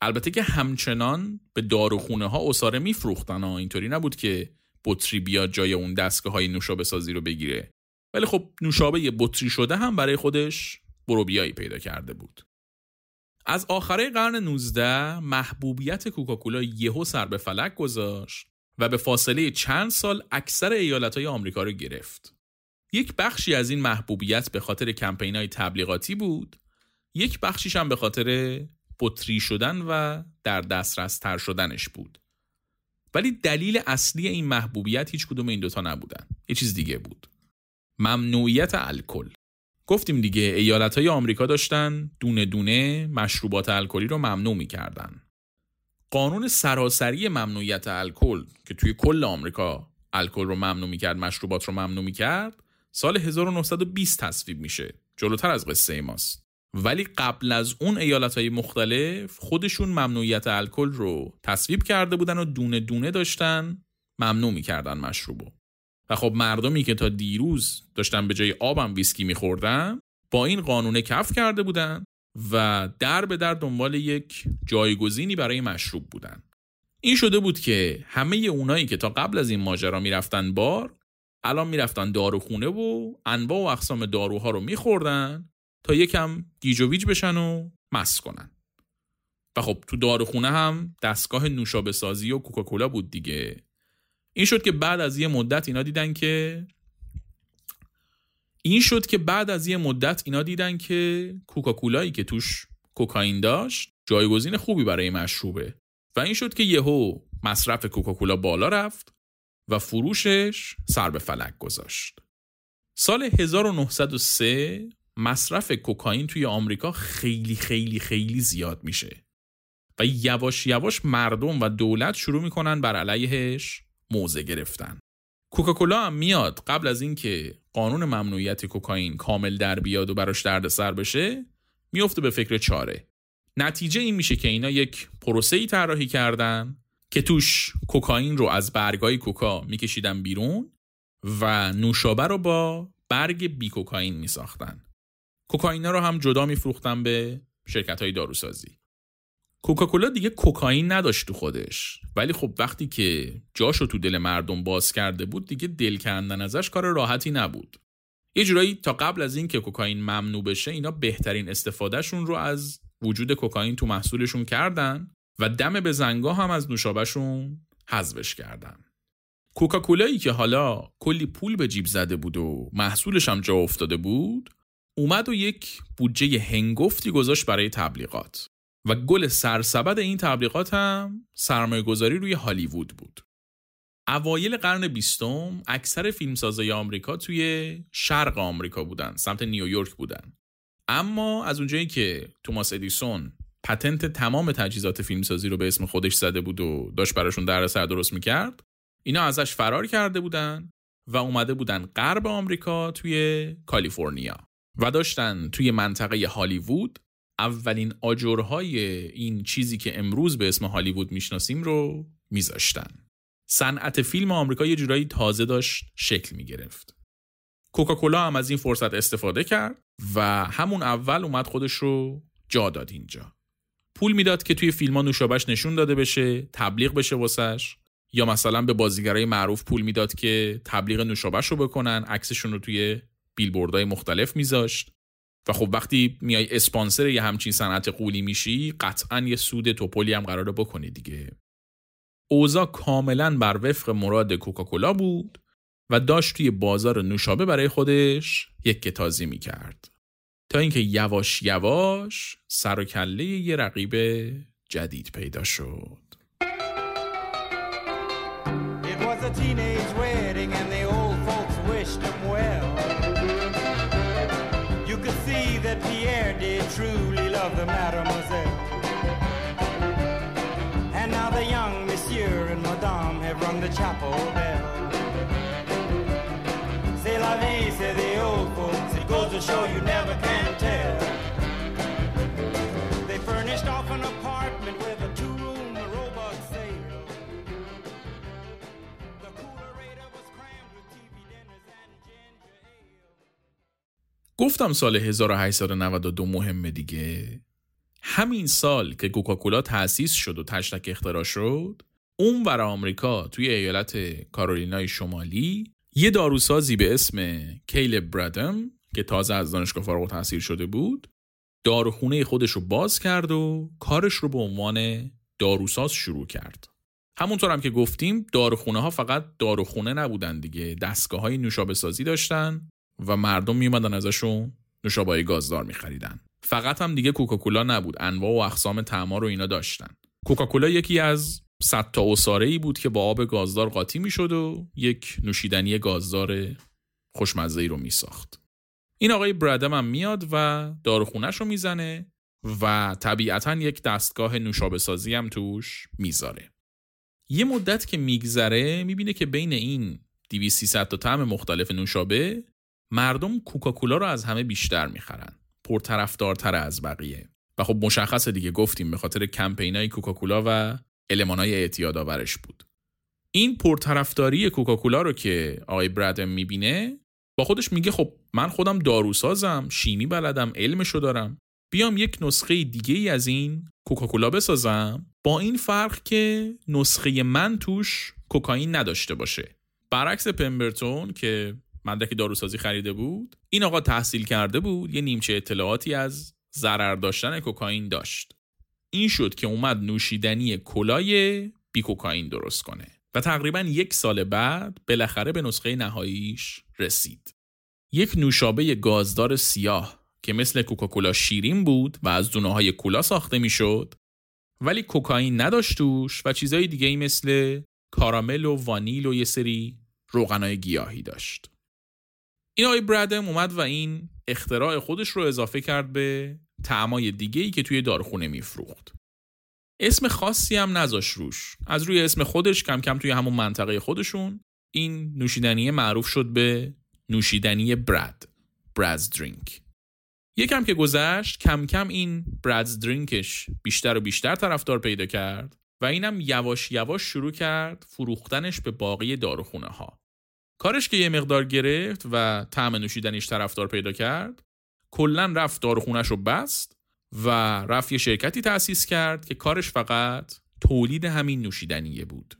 البته که همچنان به داروخونه ها اساره میفروختن اینطوری نبود که بطری بیاد جای اون دستگاه های نوشابه سازی رو بگیره. ولی خب نوشابه بطری شده هم برای خودش بروبیایی پیدا کرده بود. از آخره قرن 19 محبوبیت کوکاکولا یهو سر به فلک گذاشت و به فاصله چند سال اکثر ایالتهای آمریکا رو گرفت. یک بخشی از این محبوبیت به خاطر کمپین های تبلیغاتی بود، یک بخشیش هم به خاطر بطری شدن و در دسترس تر شدنش بود. ولی دلیل اصلی این محبوبیت هیچ کدوم این دوتا نبودن. یه چیز دیگه بود. ممنوعیت الکل. گفتیم دیگه ایالت های آمریکا داشتن دونه دونه مشروبات الکلی رو ممنوع می‌کردن. قانون سراسری ممنوعیت الکل که توی کل آمریکا الکل رو ممنوع می‌کرد مشروبات رو ممنوع می‌کرد سال 1920 تصویب میشه. جلوتر از قصه ماست. ولی قبل از اون ایالت های مختلف خودشون ممنوعیت الکل رو تصویب کرده بودن و دونه دونه داشتن ممنوع می‌کردن مشروبو. و خب مردمی که تا دیروز داشتن به جای آبم ویسکی میخوردن با این قانونه کف کرده بودن و در به در دنبال یک جایگزینی برای مشروب بودن. این شده بود که همه اونایی که تا قبل از این ماجرا می‌رفتن بار الان می‌رفتن داروخونه و انواع و اقسام داروها رو میخوردن تا یکم گیج و ویج بشن و مس کنن. و خب تو داروخونه هم دستگاه نوشابه سازی و کوکاکولا بود دیگه. این شد که بعد از یه مدت اینا دیدن که این شد که بعد از یه مدت اینا دیدن که کوکاکولایی که توش کوکائین داشت جایگزین خوبی برای مشروبه و این شد که یهو مصرف کوکاکولا بالا رفت و فروشش سر به فلک گذاشت. سال 1903 مصرف کوکائین توی آمریکا خیلی خیلی خیلی زیاد میشه و یواش یواش مردم و دولت شروع می‌کنن بر علیهش موضع گرفتن. کوکاکولا هم میاد قبل از اینکه قانون ممنوعیت کوکائین کامل در بیاد و براش سر بشه میفته به فکر چاره. نتیجه این میشه که اینا یک پروسه ای طراحی کردن که توش کوکائین رو از برگای کوکا میکشیدن بیرون و نوشابه رو با برگ بی کوکائین میساختن. کوکائینا رو هم جدا میفروختن به شرکت های داروسازی. کوکاکولا دیگه کوکائین نداشت تو خودش. ولی خب وقتی که جاشو تو دل مردم باز کرده بود دیگه دل کندن ازش کار راحتی نبود. یه جورایی تا قبل از اینکه کوکائین ممنوع بشه اینا بهترین استفادهشون رو از وجود کوکائین تو محصولشون کردن و دم به زنگا هم از نوشابهشون حذفش کردن. کوکاکولایی که حالا کلی پول به جیب زده بود و محصولش هم جا افتاده بود اومد و یک بودجه هنگفتی گذاشت برای تبلیغات. و گل سرسبد این تبلیغات هم سرمایه گذاری روی هالیوود بود. اوایل قرن بیستم اکثر فیلمسازای آمریکا توی شرق آمریکا بودن سمت نیویورک بودن اما از اونجایی که توماس ادیسون پتنت تمام تجهیزات فیلمسازی رو به اسم خودش زده بود و داشت براشون در سر درست می‌کرد اینا ازش فرار کرده بودن و اومده بودن غرب آمریکا توی کالیفرنیا و داشتن توی منطقه هالیوود اولین آجرهای این چیزی که امروز به اسم هالیوود می‌شناسیم رو میذاشتن. صنعت فیلم آمریکا یه جورایی تازه داشت شکل می‌گرفت. کوکاکولا هم از این فرصت استفاده کرد و همون اول اومد خودش رو جا داد اینجا. پول می‌داد که توی فیلم ها نوشابش نشون داده بشه، تبلیغ بشه واسش یا مثلا به بازیگرای معروف پول می‌داد که تبلیغ نوشابش رو بکنن، عکسشون رو توی بیلبوردهای مختلف میذاشت و خب وقتی میای اسپانسر یه همچین صنعت قولی میشی قطعا یه سود توپلی هم قراره بکنی دیگه. اوزا کاملا بر وفق مراد کوکاکولا بود و داشت توی بازار نوشابه برای خودش یک کتازی می‌کرد. تا اینکه یواش یواش سر و کله یه رقیب جدید پیدا شد. Truly rung the chapel bell. C'est la vie, say the old folks. It goes to show you never can tell. They furnished off an apartment with a two-room robot sale. The coolerator was crammed with TV dinners and ginger ale. گفتم سال 1892 مهمه دیگه همین سال که کوکاکولا تأسیس شد و تشتک اختراع شد اون ور آمریکا توی ایالت کارولینای شمالی یه داروسازی به اسم کیل برادم که تازه از دانشگاه فارغ التحصیل شده بود داروخونه خودش رو باز کرد و کارش رو به عنوان داروساز شروع کرد. همونطور هم که گفتیم داروخونه ها فقط داروخونه نبودن دیگه دستگاه های نوشابه سازی داشتن و مردم میومدن ازشون نوشابه گازدار میخریدن. فقط هم دیگه کوکاکولا نبود انواع و اقسام تعما رو اینا داشتن. کوکاکولا یکی از صد تا اساره ای بود که با آب گازدار قاطی می‌شد و یک نوشیدنی گازدار خوشمزه ای رو میساخت. این آقای برادم هم میاد و داروخونش رو می‌زنه و طبیعتا یک دستگاه نوشابه سازی هم توش می‌ذاره. یه مدت که میگذره می‌بینه که بین این 200 تا طعم مختلف نوشابه مردم کوکاکولا رو از همه بیشتر می‌خرن. پرطرفدارتر از بقیه. و خب مشخصه دیگه گفتیم به خاطر کمپینای کوکاکولا و المانای اعتیادآورش بود. این پرطرفداری کوکاکولا رو که آقای برادم می‌بینه با خودش میگه خب من خودم داروسازم شیمی بلدم علمشو دارم. بیام یک نسخه دیگه ای از این کوکاکولا بسازم با این فرق که نسخه من توش کوکائین نداشته باشه. برعکس پمبرتون که مدرک داروسازی خریده بود این آقا تحصیل کرده بود یه نیمچه اطلاعاتی از ضرر داشتن کوکائین داشت. این شد که اومد نوشیدنی کلای بی کوکائین درست کنه و تقریبا یک سال بعد بالاخره به نسخه نهاییش رسید یک نوشابه گازدار سیاه که مثل کوکاکولا شیرین بود و از دونه های کولا ساخته می‌شد ولی کوکائین نداشت توش و چیزای دیگه ای مثل کارامل و وانیل و یه سری روغنای گیاهی داشت. این آقای برادم اومد و این اختراع خودش رو اضافه کرد به تعمای دیگه ای که توی دارخونه میفروخت. اسم خاصی هم نذاش روش. از روی اسم خودش کم کم توی همون منطقه خودشون این نوشیدنی معروف شد به نوشیدنی براد. برادز درینک. یکم که گذشت کم کم این برادز درینکش بیشتر و بیشتر طرفدار پیدا کرد و اینم یواش یواش شروع کرد فروختنش به باقی داروخونه ها. کارش که یه مقدار گرفت و طعم نوشیدنیش طرفدار پیدا کرد کلا رفت داروخونش رو بست و رفت یه شرکتی تأسیس کرد که کارش فقط تولید همین نوشیدنیه بود.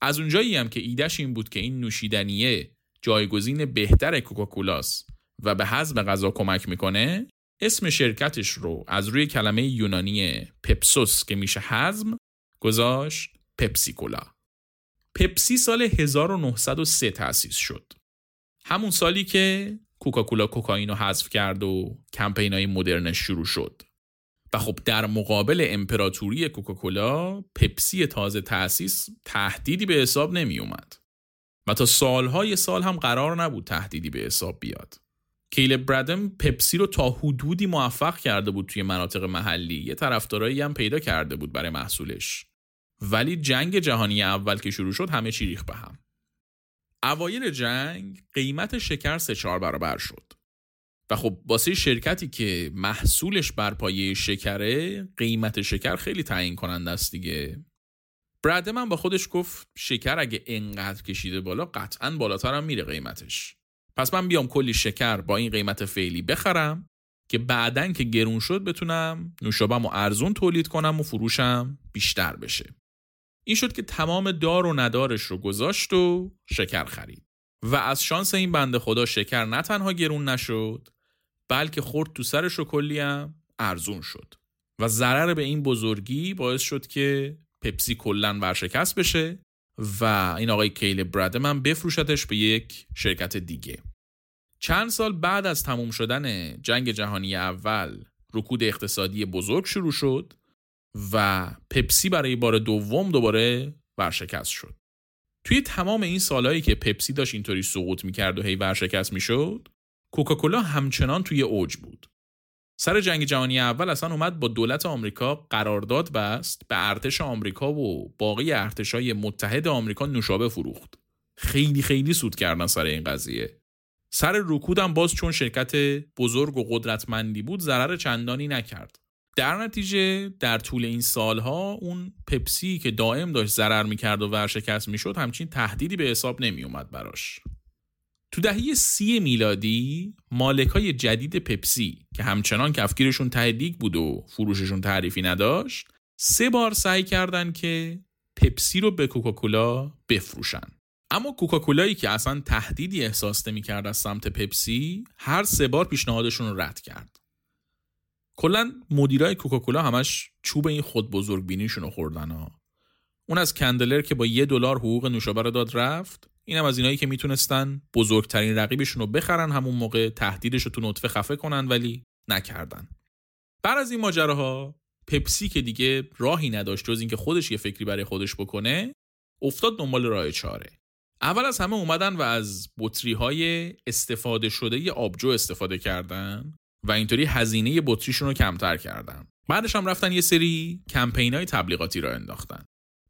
از اونجایی هم که ایدهش این بود که این نوشیدنیه جایگزین بهتر کوکاکولاس و به حزم غذا کمک می‌کنه اسم شرکتش رو از روی کلمه یونانی پپسوس که میشه حزم گذاشت پپسیکولا پپسی سال 1903 تأسیس شد همون سالی که کوکاکولا کوکائین رو حذف کرد و کمپینای مدرنش شروع شد. و خب در مقابل امپراتوری کوکاکولا پپسی تازه تأسیس تهدیدی به حساب نمی اومد و تا سالهای سال هم قرار نبود تهدیدی به حساب بیاد. کیل برادم پپسی رو تا حدودی موفق کرده بود توی مناطق محلی. یه طرفدارایی هم پیدا کرده بود برای محصولش. ولی جنگ جهانی اول که شروع شد همه چی ریخ به هم. اوایل جنگ قیمت شکر سه چهار برابر شد. و خب واسه شرکتی که محصولش بر پایه شکره قیمت شکر خیلی تعیین کننده است دیگه. برادم با خودش گفت شکر اگه انقدر کشیده بالا قطعا بالاتر هم میره قیمتش. پس من بیام کلی شکر با این قیمت فعلی بخرم که بعدن که گرون شد بتونم نوشابم و ارزون تولید کنم و فروشم بیشتر بشه. این شد که تمام دار و ندارش رو گذاشت و شکر خرید. و از شانس این بنده خدا شکر نه تنها گرون نشد بلکه خورد تو سرش و کلی هم ارزون شد. و ضرر به این بزرگی باعث شد که پپسی کلا ورشکست بشه و این آقای کیل برادم هم بفروشتش به یک شرکت دیگه. چند سال بعد از تموم شدن جنگ جهانی اول رکود اقتصادی بزرگ شروع شد و پپسی برای بار دوم دوباره ورشکست شد. توی تمام این سالهایی که پپسی داشت اینطوری سقوط می‌کرد و هی ورشکست می‌شد کوکاکولا همچنان توی اوج بود. سر جنگ جهانی اول اصلا اومد با دولت آمریکا قرارداد بست به ارتش آمریکا و باقی ارتشای متحد آمریکا نوشابه فروخت. خیلی خیلی سود کردن سر این قضیه. سر رکودم باز چون شرکت بزرگ و قدرتمندی بود ضرر چندانی نکرد. در نتیجه در طول این سالها اون پپسی که دائم داشت ضرر می‌کرد و ورشکست می‌شد همچین تهدیدی به حساب نمیومد براش. تو دهه سی میلادی مالکای جدید پپسی که همچنان کفگیرشون تهدیگ بود و فروششون تعریفی نداشت سه بار سعی کردن که پپسی رو به کوکاکولا بفروشن. اما کوکاکولایی که اصلا تهدیدی احساس نمی‌کرد از سمت پپسی هر سه بار پیشنهادشون رو رد کرد. کلا مدیرای کوکاکولا همش چوب این خود بزرگ بینیشون خوردن ها. اون از کندلر که با یه دلار حقوق نوشابه رو داد رفت اینم از اینایی که می‌تونستن بزرگترین رقیبشون رو بخرن همون موقع تهدیدش رو تو نطفه خفه کنن ولی نکردن. بعد از این ماجراها پپسی که دیگه راهی نداشت جز اینکه خودش یه فکری برای خودش بکنه افتاد دنبال راه چاره. اول از همه اومدن و از بطری های استفاده شده آبجو استفاده کردن. و اینطوری هزینه بطریشون رو کمتر کردن. بعدش هم رفتن یه سری کمپین های تبلیغاتی را انداختن.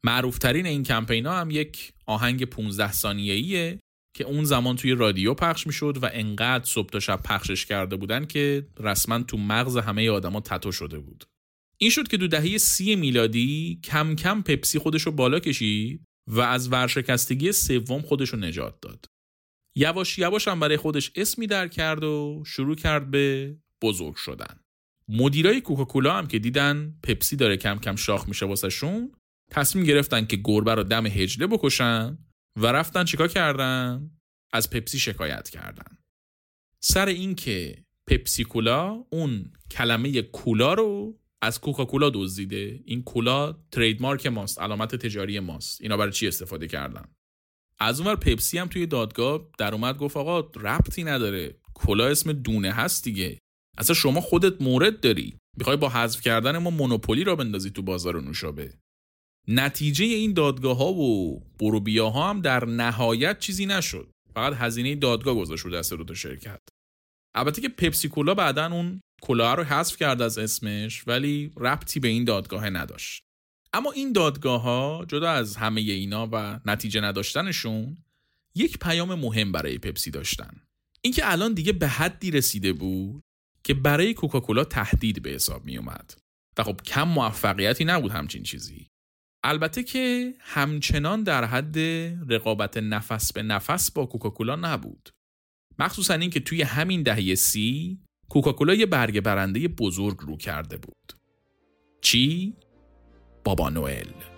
معروفترین این کمپین ها هم یک آهنگ 15 ثانیه‌ایه که اون زمان توی رادیو پخش می‌شد و انقدر صبح تا شب پخشش کرده بودن که رسما تو مغز همه آدما تتو شده بود. این شد که دو دهه سی میلادی کم کم پپسی خودش رو بالا کشید و از ورشکستگی سوم خودش رو نجات داد. یواش یواش هم برای خودش اسمی در کرد و شروع کرد به بزرگ شدن. مدیرای کوکاکولا هم که دیدن پپسی داره کم کم شاخ میشه واسهشون تصمیم گرفتن که گربه رو دم هجله بکشن و رفتن چیکار کردن؟ از پپسی شکایت کردن. سر اینکه پپسی کولا اون کلمه کولا رو از کوکاکولا دزدیده این کولا تریدمارک ماست علامت تجاری ماست. اینا برای چی استفاده کردن؟ از اونور پپسی هم توی دادگاه در اومد گفت آقا ربطی نداره کلا اسم دونه هست دیگه. اصلا شما خودت مورد داری. می‌خوای با حذف کردن ما مونوپولی را بندازی تو بازار نوشابه. نتیجه این دادگاه ها و بروبیا ها هم در نهایت چیزی نشد. فقط هزینه دادگاه گذاشت رو دست دو تا شرکت. البته که پپسی کولا بعدا اون کلاه رو حذف کرد از اسمش ولی ربطی به این دادگاه نداشت. اما این دادگاه ها جدا از همه اینا و نتیجه نداشتنشون یک پیام مهم برای پپسی داشتن. اینکه الان دیگه به حدی رسیده بود که برای کوکاکولا تهدید به حساب می اومد و خب کم موفقیتی نبود همچین چیزی. البته که همچنان در حد رقابت نفس به نفس با کوکاکولا نبود. مخصوصا اینکه توی همین دهه سی کوکاکولا یه برگ برنده بزرگ رو کرده بود. چی؟ بابا نوئل.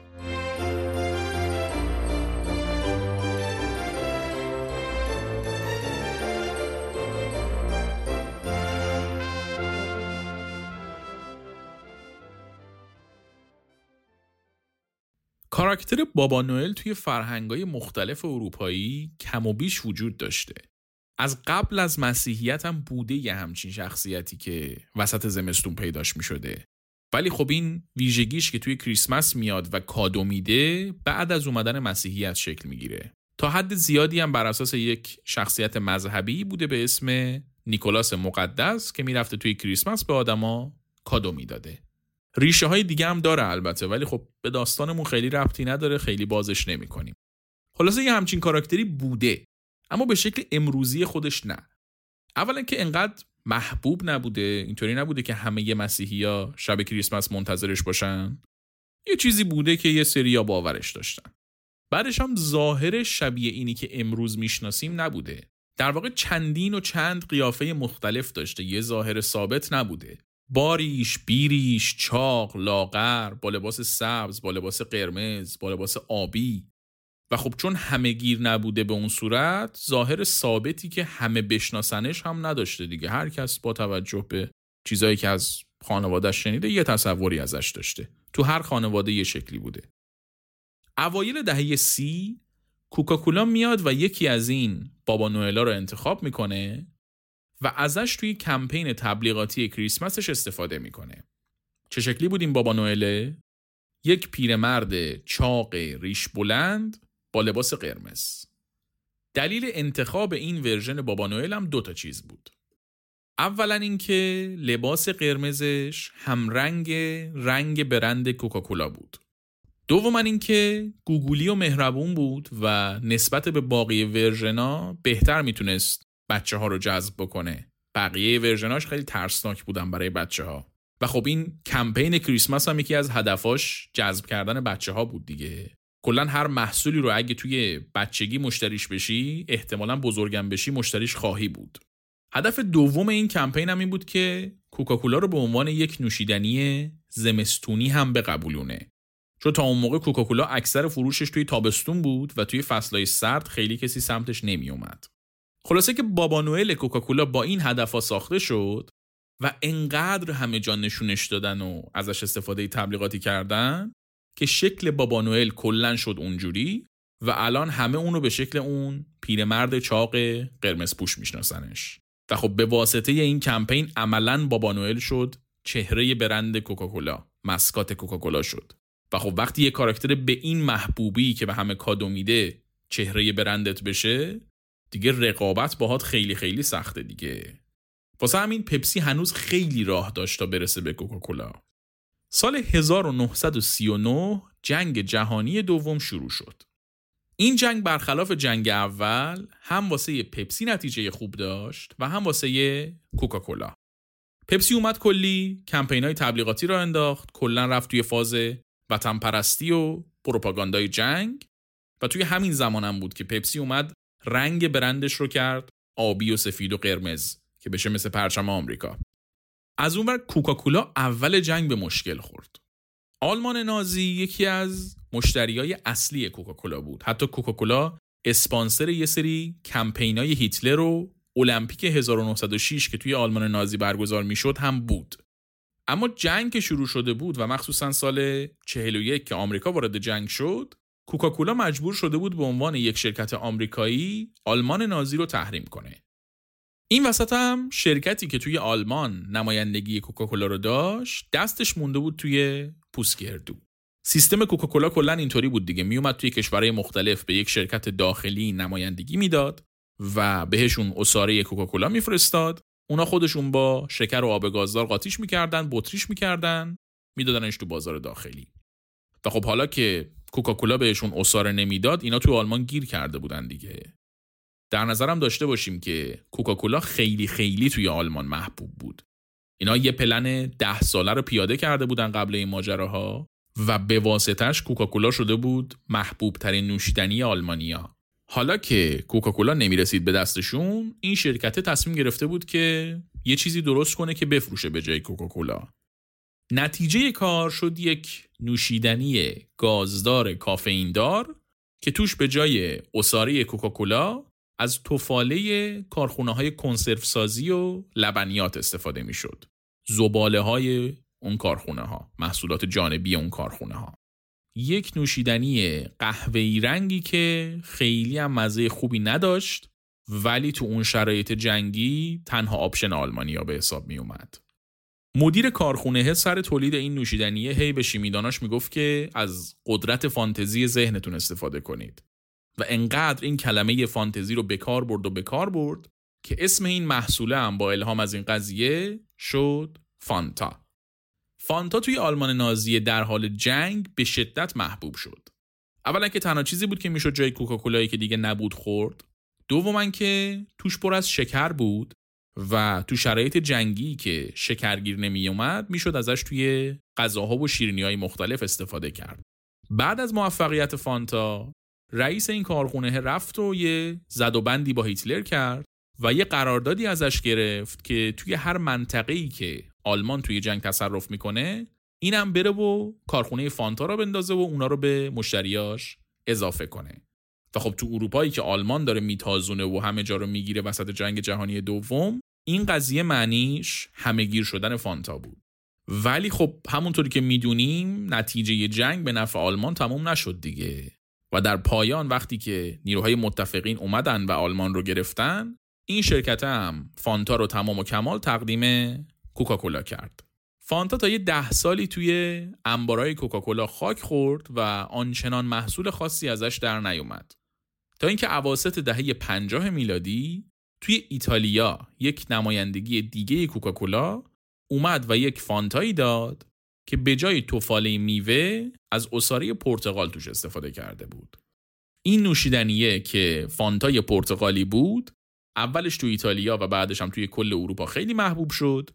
کاراکتر بابا نوئل توی فرهنگای مختلف اروپایی کم و بیش وجود داشته. از قبل از مسیحیت هم بوده یه همچین شخصیتی که وسط زمستون پیداش می شده. ولی خب این ویژگیش که توی کریسمس میاد و کادو میده بعد از اومدن مسیحیت شکل می‌گیره. تا حد زیادی هم بر اساس یک شخصیت مذهبی بوده به اسم نیکولاس مقدس که می‌رفته توی کریسمس به آدما کادو می‌داده. ریشه های دیگه هم داره البته ولی خب به داستانمون خیلی ربطی نداره خیلی بازش نمی کنیم. خلاصه یه همچین کاراکتری بوده اما به شکل امروزی خودش نه. اولا که انقدر محبوب نبوده اینطوری نبوده که همه مسیحی ها شب کریسمس منتظرش باشن یه چیزی بوده که یه سری باورش داشتن بعدش هم ظاهر شبیه اینی که امروز می‌شناسیم نبوده در واقع چندین و چند قیافه مختلف داشته یه ظاهر ثابت نبوده باریش، بیریش، چاق، لاغر، با لباس سبز، با لباس قرمز، با لباس آبی. و خب چون همه گیر نبوده به اون صورت ظاهر ثابتی که همه بشناسنش هم نداشته دیگه. هر کس با توجه به چیزایی که از خانوادهش شنیده یه تصوری ازش داشته. تو هر خانواده یه شکلی بوده. اوایل دهه سی کوکاکولا میاد و یکی از این بابا نوئلا رو انتخاب می‌کنه. و ازش توی کمپین تبلیغاتی کریسمسش استفاده می‌کنه. چه شکلی بود این بابا نوئله؟ یک پیرمرد چاق ریش بلند با لباس قرمز. دلیل انتخاب این ورژن بابا نوئل هم دو تا چیز بود. اولا اینکه لباس قرمزش هم رنگ رنگ برند کوکاکولا بود. دوما اینکه گوگولی و مهربون بود و نسبت به باقی ورژنا بهتر می‌تونست بچه ها رو جذب بکنه. بقیه ورژناش خیلی ترسناک بودن برای بچه ها و خب این کمپین کریسمس هم یکی از هدفاش جذب کردن بچه ها بود دیگه. کلا هر محصولی رو اگه توی بچگی مشتریش بشی احتمالا بزرگم بشی مشتریش خواهی بود. هدف دوم این کمپین هم این بود که کوکاکولا رو به عنوان یک نوشیدنی زمستونی هم بقبولونه. چون تا اون موقع کوکاکولا اکثر فروشش توی تابستون بود و توی فصلهای سرد خیلی کسی سمتش نمی اومد. خلاصه که بابا نوئل کوکاکولا با این هدف ساخته شد و انقدر همه جان نشونش دادن و ازش استفاده تبلیغاتی کردن که شکل بابا نوئل کلا شد اونجوری و الان همه اونو به شکل اون پیرمرد چاق قرمز پوش میشناسنش. و خب به واسطه این کمپین عملا بابا نوئل شد چهره برند کوکاکولا مسکات کوکاکولا شد. و خب وقتی یه کاراکتر به این محبوبی که به همه کادو میده چهره برندت بشه دیگه رقابت باهات خیلی خیلی سخته دیگه. واسه همین پپسی هنوز خیلی راه داشت تا برسه به کوکاکولا. سال 1939 جنگ جهانی دوم شروع شد. این جنگ برخلاف جنگ اول هم واسه پپسی نتیجه خوب داشت و هم واسه کوکاکولا. پپسی اومد کلی کمپین های تبلیغاتی را انداخت کلا رفت توی فاز وطن پرستی و پروپاگاندای جنگ. و توی همین زمانم بود که پپسی اومد رنگ برندش رو کرد آبی و سفید و قرمز که بشه مثل پرچم آمریکا. از اون کوکاکولا اول جنگ به مشکل خورد. آلمان نازی یکی از مشتریای اصلی کوکاکولا بود. حتی کوکاکولا اسپانسر یه سری کمپینای هیتلر و المپیک 1906 که توی آلمان نازی برگزار می‌شد هم بود. اما جنگ که شروع شده بود و مخصوصا سال 41 که آمریکا وارد جنگ شد کوکاکولا مجبور شده بود به عنوان یک شرکت آمریکایی آلمان نازی رو تحریم کنه. این وسط هم شرکتی که توی آلمان نمایندگی کوکاکولا رو داشت دستش مونده بود توی پوسگردو. سیستم کوکاکولا کلا اینطوری بود دیگه. میومد توی کشورهای مختلف به یک شرکت داخلی نمایندگی می‌داد و بهشون اساره کوکاکولا میفرستاد. اونا خودشون با شکر و آب گازدار قاطیش می‌کردن بطریش می‌کردن میدادنش تو بازار داخلی. و خب حالا که کوکاکولا بهشون اساره نمی‌داد اینا تو آلمان گیر کرده بودن دیگه. در نظرم داشته باشیم که کوکاکولا خیلی خیلی توی آلمان محبوب بود. اینا یه پلن ده ساله رو پیاده کرده بودن قبل این ماجراها و به واسطش کوکاکولا شده بود محبوب ترین نوشیدنی آلمانیا. حالا که کوکاکولا نمی‌رسید به دستشون این شرکت تصمیم گرفته بود که یه چیزی درست کنه که بفروشه به جای کوکاکولا. نتیجه کار شد یک نوشیدنی گازدار کافئیندار که توش به جای اساره کوکاکولا از توفاله کارخونه های کنسرو سازی و لبنیات استفاده می شد. زباله های اون کارخونه ها محصولات جانبی اون کارخونه ها یک نوشیدنی قهوه‌ای رنگی که خیلی هم مزه خوبی نداشت ولی تو اون شرایط جنگی تنها option آلمانیا به حساب می اومد. مدیر کارخونه سر تولید این نوشیدنیه. هی به شیمیداناش می‌گفت که از قدرت فانتزی ذهنتون استفاده کنید. و انقدر این کلمه فانتزی رو بکار برد و بکار برد که اسم این محصوله هم با الهام از این قضیه شد فانتا. فانتا توی آلمان نازی در حال جنگ به شدت محبوب شد. اولا که تنها چیزی بود که می‌شد جای کوکاکولایی که دیگه نبود خورد. دوما که توش پر از شکر بود. و تو شرایط جنگی که شکرگیر نمی اومد می‌شد ازش توی غذاها و شیرینی های مختلف استفاده کرد. بعد از موفقیت فانتا رئیس این کارخونه رفت و یه زد و بندی با هیتلر کرد و یه قراردادی ازش گرفت که توی هر منطقه‌ای که آلمان توی جنگ تصرف می‌کنه اینم بره و کارخونه فانتا رو بندازه و اونا رو به مشتریاش اضافه کنه. و خب تو اروپایی که آلمان داره میتازونه و همه جا رو می‌گیره وسط جنگ جهانی دوم این قضیه معنیش همه گیر شدن فانتا بود. ولی خب همونطوری که می‌دونیم نتیجه جنگ به نفع آلمان تموم نشد دیگه. و در پایان وقتی که نیروهای متفقین اومدن و آلمان رو گرفتن این شرکت هم فانتا رو تمام و کمال تقدیم کوکاکولا کرد. فانتا تا یه ده سالی توی انبارای کوکاکولا خاک خورد و آنچنان محصول خاصی ازش در نیومد. تا اینکه اواسط دهه پنجاه میلادی توی ایتالیا یک نمایندگی دیگه کوکاکولا اومد و یک فانتایی داد که به جای توفاله میوه از اساره پرتغال توش استفاده کرده بود. این نوشیدنیه که فانتای پرتغالی بود اولش تو ایتالیا و بعدش هم توی کل اروپا خیلی محبوب شد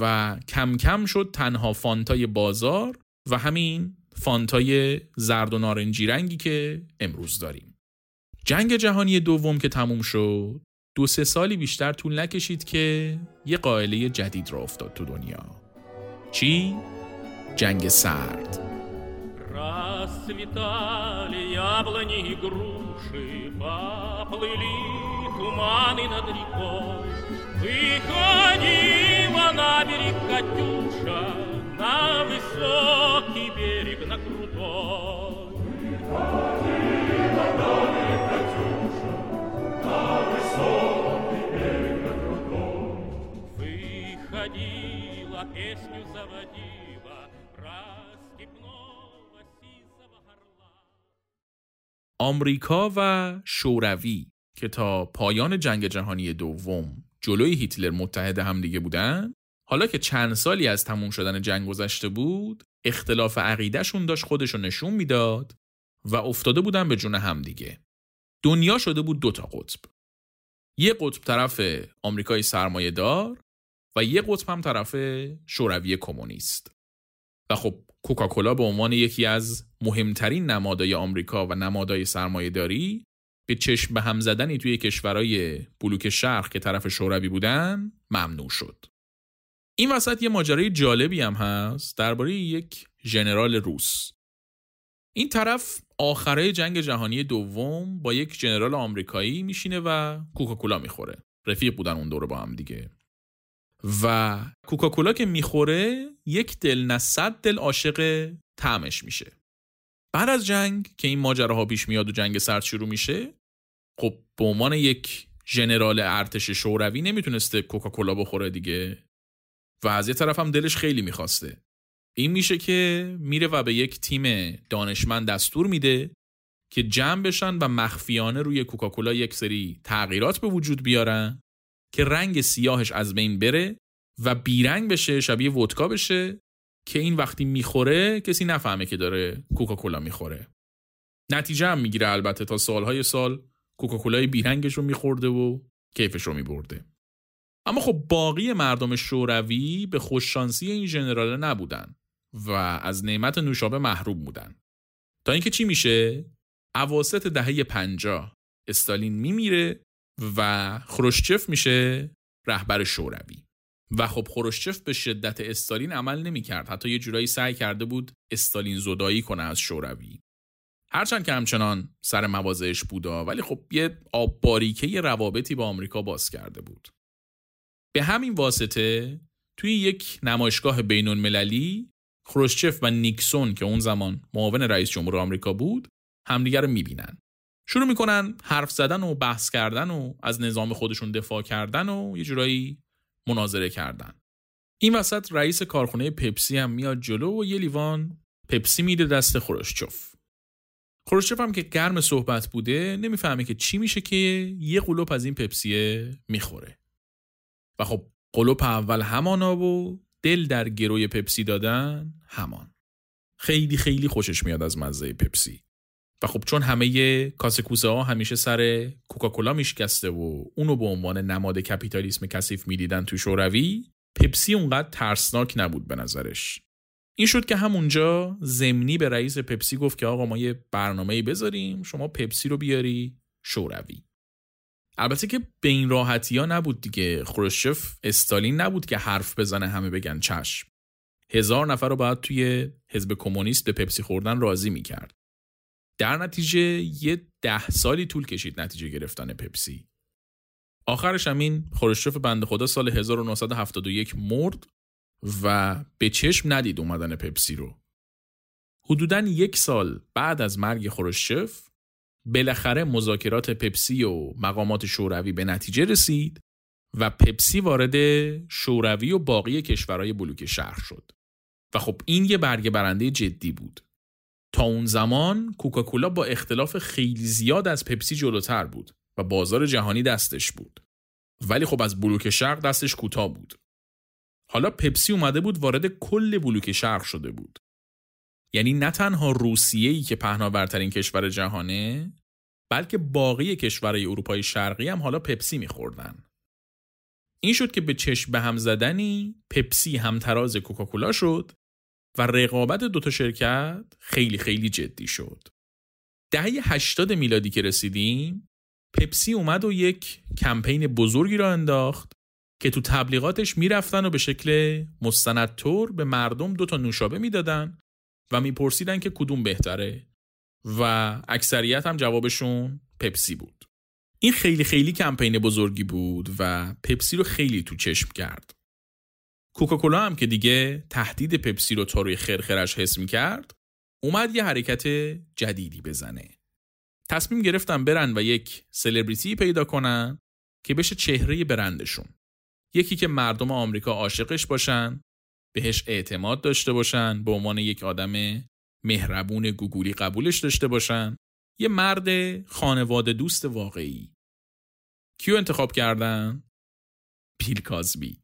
و کم کم شد تنها فانتای بازار و همین فانتای زرد و نارنجی رنگی که امروز داریم. جنگ جهانی دوم که تموم شد دو سه سالی بیشتر طول نکشید که یه قائله جدید را افتاد تو دنیا چی؟ جنگ سرد Расцветали яблони и груши, поплыли туманы над рекой. Выходила на берег Катюша, песню заводила, آمریکا و شوروی که تا پایان جنگ جهانی دوم جلوی هیتلر متحد همدیگه بودن حالا که چند سالی از تموم شدن جنگ گذشته بود اختلاف عقیدهشون داشت خودشو نشون میداد و افتاده بودن به جون همدیگه. دنیا شده بود دو تا قطب. یه قطب طرف آمریکای سرمایه دار و یه قطب هم طرف شوروی کمونیست. و خب کوکاکولا به عنوان یکی از مهمترین نمادهای آمریکا و نمادهای سرمایه داری به چشم به هم زدنی توی کشورهای بلوک شرق که طرف شوروی بودن ممنوع شد. این وسط یه ماجرای جالبی هم هست درباره یک ژنرال روس. این طرف آخره جنگ جهانی دوم با یک ژنرال آمریکایی میشینه و کوکاکولا می‌خوره. رفیق بودن اون دوره با هم دیگه. و کوکاکولا که می‌خوره یک دل نه صد دل عاشق طعمش میشه. بعد از جنگ که این ماجراها پیش میاد و جنگ سرد شروع میشه خب به عنوان یک ژنرال ارتش شوروی نمی‌تونسته کوکاکولا بخوره دیگه و از یه طرف هم دلش خیلی می‌خواسته این میشه که میره و به یک تیم دانشمند دستور میده که جمع بشن و مخفیانه روی کوکاکولا یک سری تغییرات به وجود بیارن که رنگ سیاهش از بین بره و بیرنگ بشه شبیه ودکا بشه که این وقتی می‌خوره کسی نفهمه که داره کوکاکولا می‌خوره. نتیجه هم می‌گیره البته تا سالهای سال کوکاکولای بیرنگش رو میخورده و کیفش رو میبرده. اما خب باقی مردم شوروی به خوششانسی این ژنرال نبودن و از نعمت نوشابه محروم بودن. تا اینکه چی میشه؟ اواسط دهه پنجاه استالین میمیره و خروشچف میشه رهبر شوروی. و خب خروشچف به شدت استالین عمل نمی‌کرد. حتی یه جورایی سعی کرده بود استالین زدایی کنه از شوروی. هرچند که همچنان سر موازهش بودا ولی خب یه آب باریکه روابطی با آمریکا باز کرده بود. به همین واسطه توی یک نمایشگاه بین المللی خروشچف و نیکسون که اون زمان معاون رئیس جمهور آمریکا بود همدیگر رو می‌بینن. شروع می‌کنن حرف زدن و بحث کردن و از نظام خودشون دفاع کردن و یه جورایی مناظره کردن. این وسط رئیس کارخونه پپسی هم میاد جلو و یه لیوان پپسی میده دست خروشچف خروشچف هم که گرم صحبت بوده نمی‌فهمه که چی میشه که یه قلوب از این پپسیه می‌خوره. و خب قلوب اول همانا و دل در گروی پپسی دادن همان خیلی خیلی خوشش میاد از مزه پپسی. و خب چون همه کاسه کوسه ها همیشه سر کوکاکولا میشکسته و اونو به عنوان نماد کپیتالیسم کثیف می‌دیدن تو شوروی پپسی اونقدر ترسناک نبود به نظرش. این شد که همونجا زمینی به رئیس پپسی گفت که آقا ما یه برنامه بذاریم شما پپسی رو بیاری شوروی. البته که به این راحتی ها نبود دیگه. خروشچف استالین نبود که حرف بزنه همه بگن چشم. هزار نفر رو باید توی حزب کمونیست به پپسی خوردن راضی می‌کرد. در نتیجه یه ده سالی طول کشید نتیجه گرفتن پپسی آخرش همین خروشچف بنده خدا سال 1971 مرد و به چشم ندید اومدن پپسی رو. حدوداً یک سال بعد از مرگ خروشچف بالاخره مذاکرات پپسی و مقامات شوروی به نتیجه رسید و پپسی وارد شوروی و باقی کشورهای بلوک شهر شد. و خب این یه برگه برنده جدی بود. تا اون زمان کوکاکولا با اختلاف خیلی زیاد از پپسی جلوتر بود و بازار جهانی دستش بود. ولی خب از بلوک شرق دستش کوتاه بود. حالا پپسی اومده بود وارد کل بلوک شرق شده بود. یعنی نه تنها روسیه ای که پهناورترین کشور جهانه بلکه باقی کشورهای اروپای شرقی هم حالا پپسی میخوردن. این شد که به چشم به هم زدنی پپسی همتراز کوکاکولا شد و رقابت دوتا شرکت خیلی خیلی جدی شد. دهه 80 میلادی که رسیدیم پپسی اومد و یک کمپین بزرگی را انداخت که تو تبلیغاتش می‌رفتن و به شکل مستندطور به مردم دو تا نوشابه می‌دادن و میپرسیدن که کدوم بهتره و اکثریت هم جوابشون پپسی بود این خیلی خیلی کمپین بزرگی بود و پپسی رو خیلی تو چشم کرد کوکاکولا هم که دیگه تهدید پپسی رو تا روی خرخرش حس می‌کرد اومد یه حرکت جدیدی بزنه. تصمیم گرفتن برن و یک سلبریتی پیدا کنن که بشه چهره برندشون. یکی که مردم آمریکا عاشقش باشن بهش اعتماد داشته باشن به عنوان یک آدم مهربون گوگولی قبولش داشته باشن. یه مرد خانواده دوست واقعی. کیو انتخاب کردن؟ بیل کازبی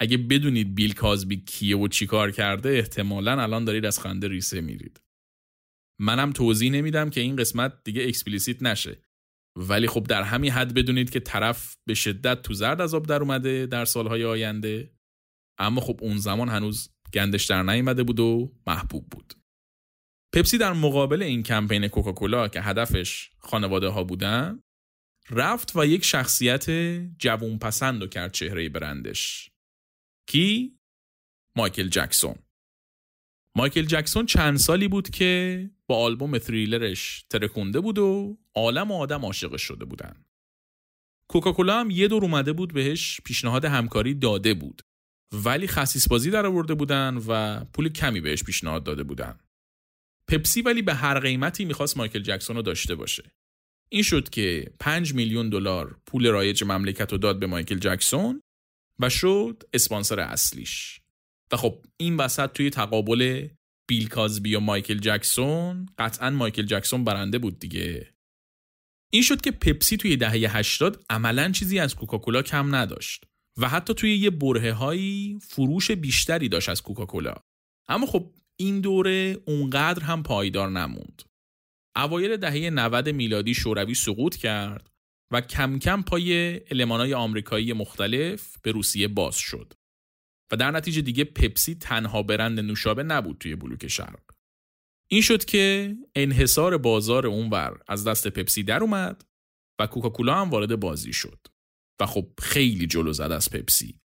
اگه بدونید بیل کازبی کیه و چی کار کرده احتمالا الان دارید از خنده ریسه میرید. منم توضیح نمیدم که این قسمت دیگه explicit نشه. ولی خب در همین حد بدونید که طرف به شدت تو زرد از آب در اومده در سالهای آینده. اما خب اون زمان هنوز گندش در نیامده بود و محبوب بود. پپسی در مقابل این کمپین کوکاکولا که هدفش خانواده ها بودن رفت و یک شخصیت جوون پسند و کرد چهره برندش. کی؟ مایکل جکسون مایکل جکسون چند سالی بود که با آلبوم تریلرش ترکونده بود و عالم و آدم عاشقش شده بودن. کوکاکولا هم یه دور اومده بود بهش پیشنهاد همکاری داده بود ولی خصیص بازی در آورده بودن و پول کمی بهش پیشنهاد داده بودن. پپسی ولی به هر قیمتی می‌خواست مایکل جکسون رو داشته باشه. این شد که 5 میلیون دلار پول رایج مملکت رو داد به مایکل جکسون و شد اسپانسر اصلیش. و خب این وسط توی تقابل بیل کازبی و مایکل جکسون قطعا مایکل جکسون برنده بود دیگه. این شد که پپسی توی دهه 80 عملا چیزی از کوکاکولا کم نداشت و حتی توی یه بره هایی فروش بیشتری داشت از کوکاکولا. اما خب این دوره اونقدر هم پایدار نموند. اوایل دهه 90 میلادی شوروی سقوط کرد و کم کم پای المانای آمریکایی مختلف به روسیه باز شد و در نتیجه دیگه پپسی تنها برند نوشابه نبود توی بلوک شرق. این شد که انحصار بازار اونور از دست پپسی در اومد و کوکاکولا هم وارد بازی شد و خب خیلی جلو زد از پپسی.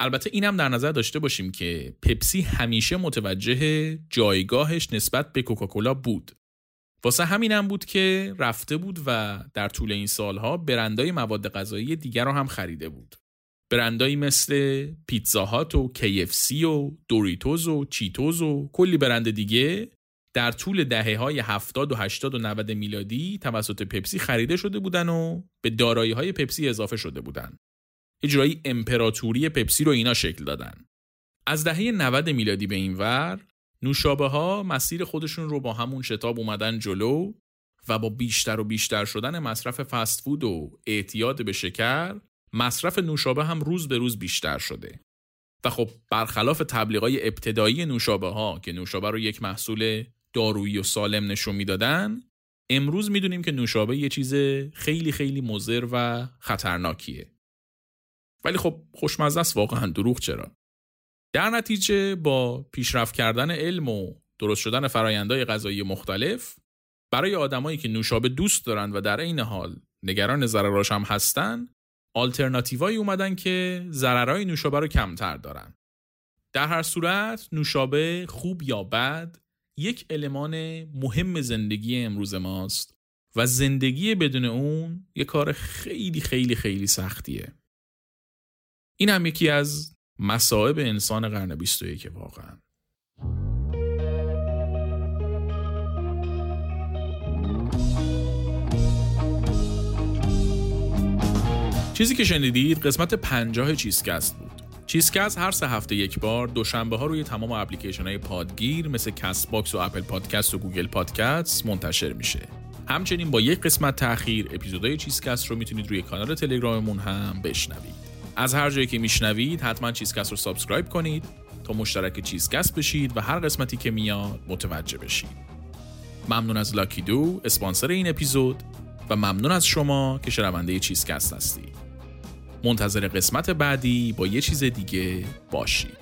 البته اینم در نظر داشته باشیم که پپسی همیشه متوجه جایگاهش نسبت به کوکاکولا بود. واسه همینم بود که رفته بود و در طول این سالها برندهای مواد غذایی دیگر رو هم خریده بود. برندایی مثل پیتزا هات و KFC و دوریتوز و چیتوز و کلی برند دیگه در طول دهه های 70 و 80 و 90 میلادی توسط پپسی خریده شده بودن و به دارایی های پپسی اضافه شده بودن. اجرایی امپراتوری پپسی رو اینا شکل دادن. از دهه 90 میلادی به این ور نوشابه ها مسیر خودشون رو با همون شتاب اومدن جلو و با بیشتر و بیشتر شدن مصرف فست فود و اعتیاد به شکر مصرف نوشابه هم روز به روز بیشتر شده. و خب برخلاف تبلیغای ابتدایی نوشابه ها که نوشابه رو یک محصول دارویی و سالم نشون می‌دادن امروز می‌دونیم که نوشابه یه چیز خیلی خیلی مضر و خطرناکیه. ولی خب خوشمزه است واقعا دروغ چرا؟ در نتیجه با پیشرفت کردن علم و درست شدن فرایندهای غذایی مختلف برای آدمایی که نوشابه دوست دارند و در عین حال نگران ضرراش هم هستن آلترناتیوایی اومدن که ضررهای نوشابه رو کمتر دارن. در هر صورت نوشابه خوب یا بد یک المان مهم زندگی امروز ماست و زندگی بدون اون یه کار خیلی خیلی خیلی سختیه. این هم یکی از مصائب انسان قرن 21 واقعا. چیزی که شنیدید قسمت پنجاه چیزکست بود. چیزکست هر سه هفته یک بار دوشنبه ها روی تمام اپلیکیشن های پادگیر مثل کست باکس و اپل پادکست و گوگل پادکست منتشر میشه. همچنین با یک قسمت تاخیر اپیزودهای چیزکست رو می‌تونید روی کانال تلگراممون هم بشنوید. از هر جایی که میشنوید حتما چیزکست رو subscribe کنید تا مشترک چیزکست بشید و هر قسمتی که میاد متوجه بشید. ممنون از لاکی دو اسپانسر این اپیزود و ممنون از شما که شنونده چیزکست هستید. منتظر قسمت بعدی با یه چیز دیگه باشید.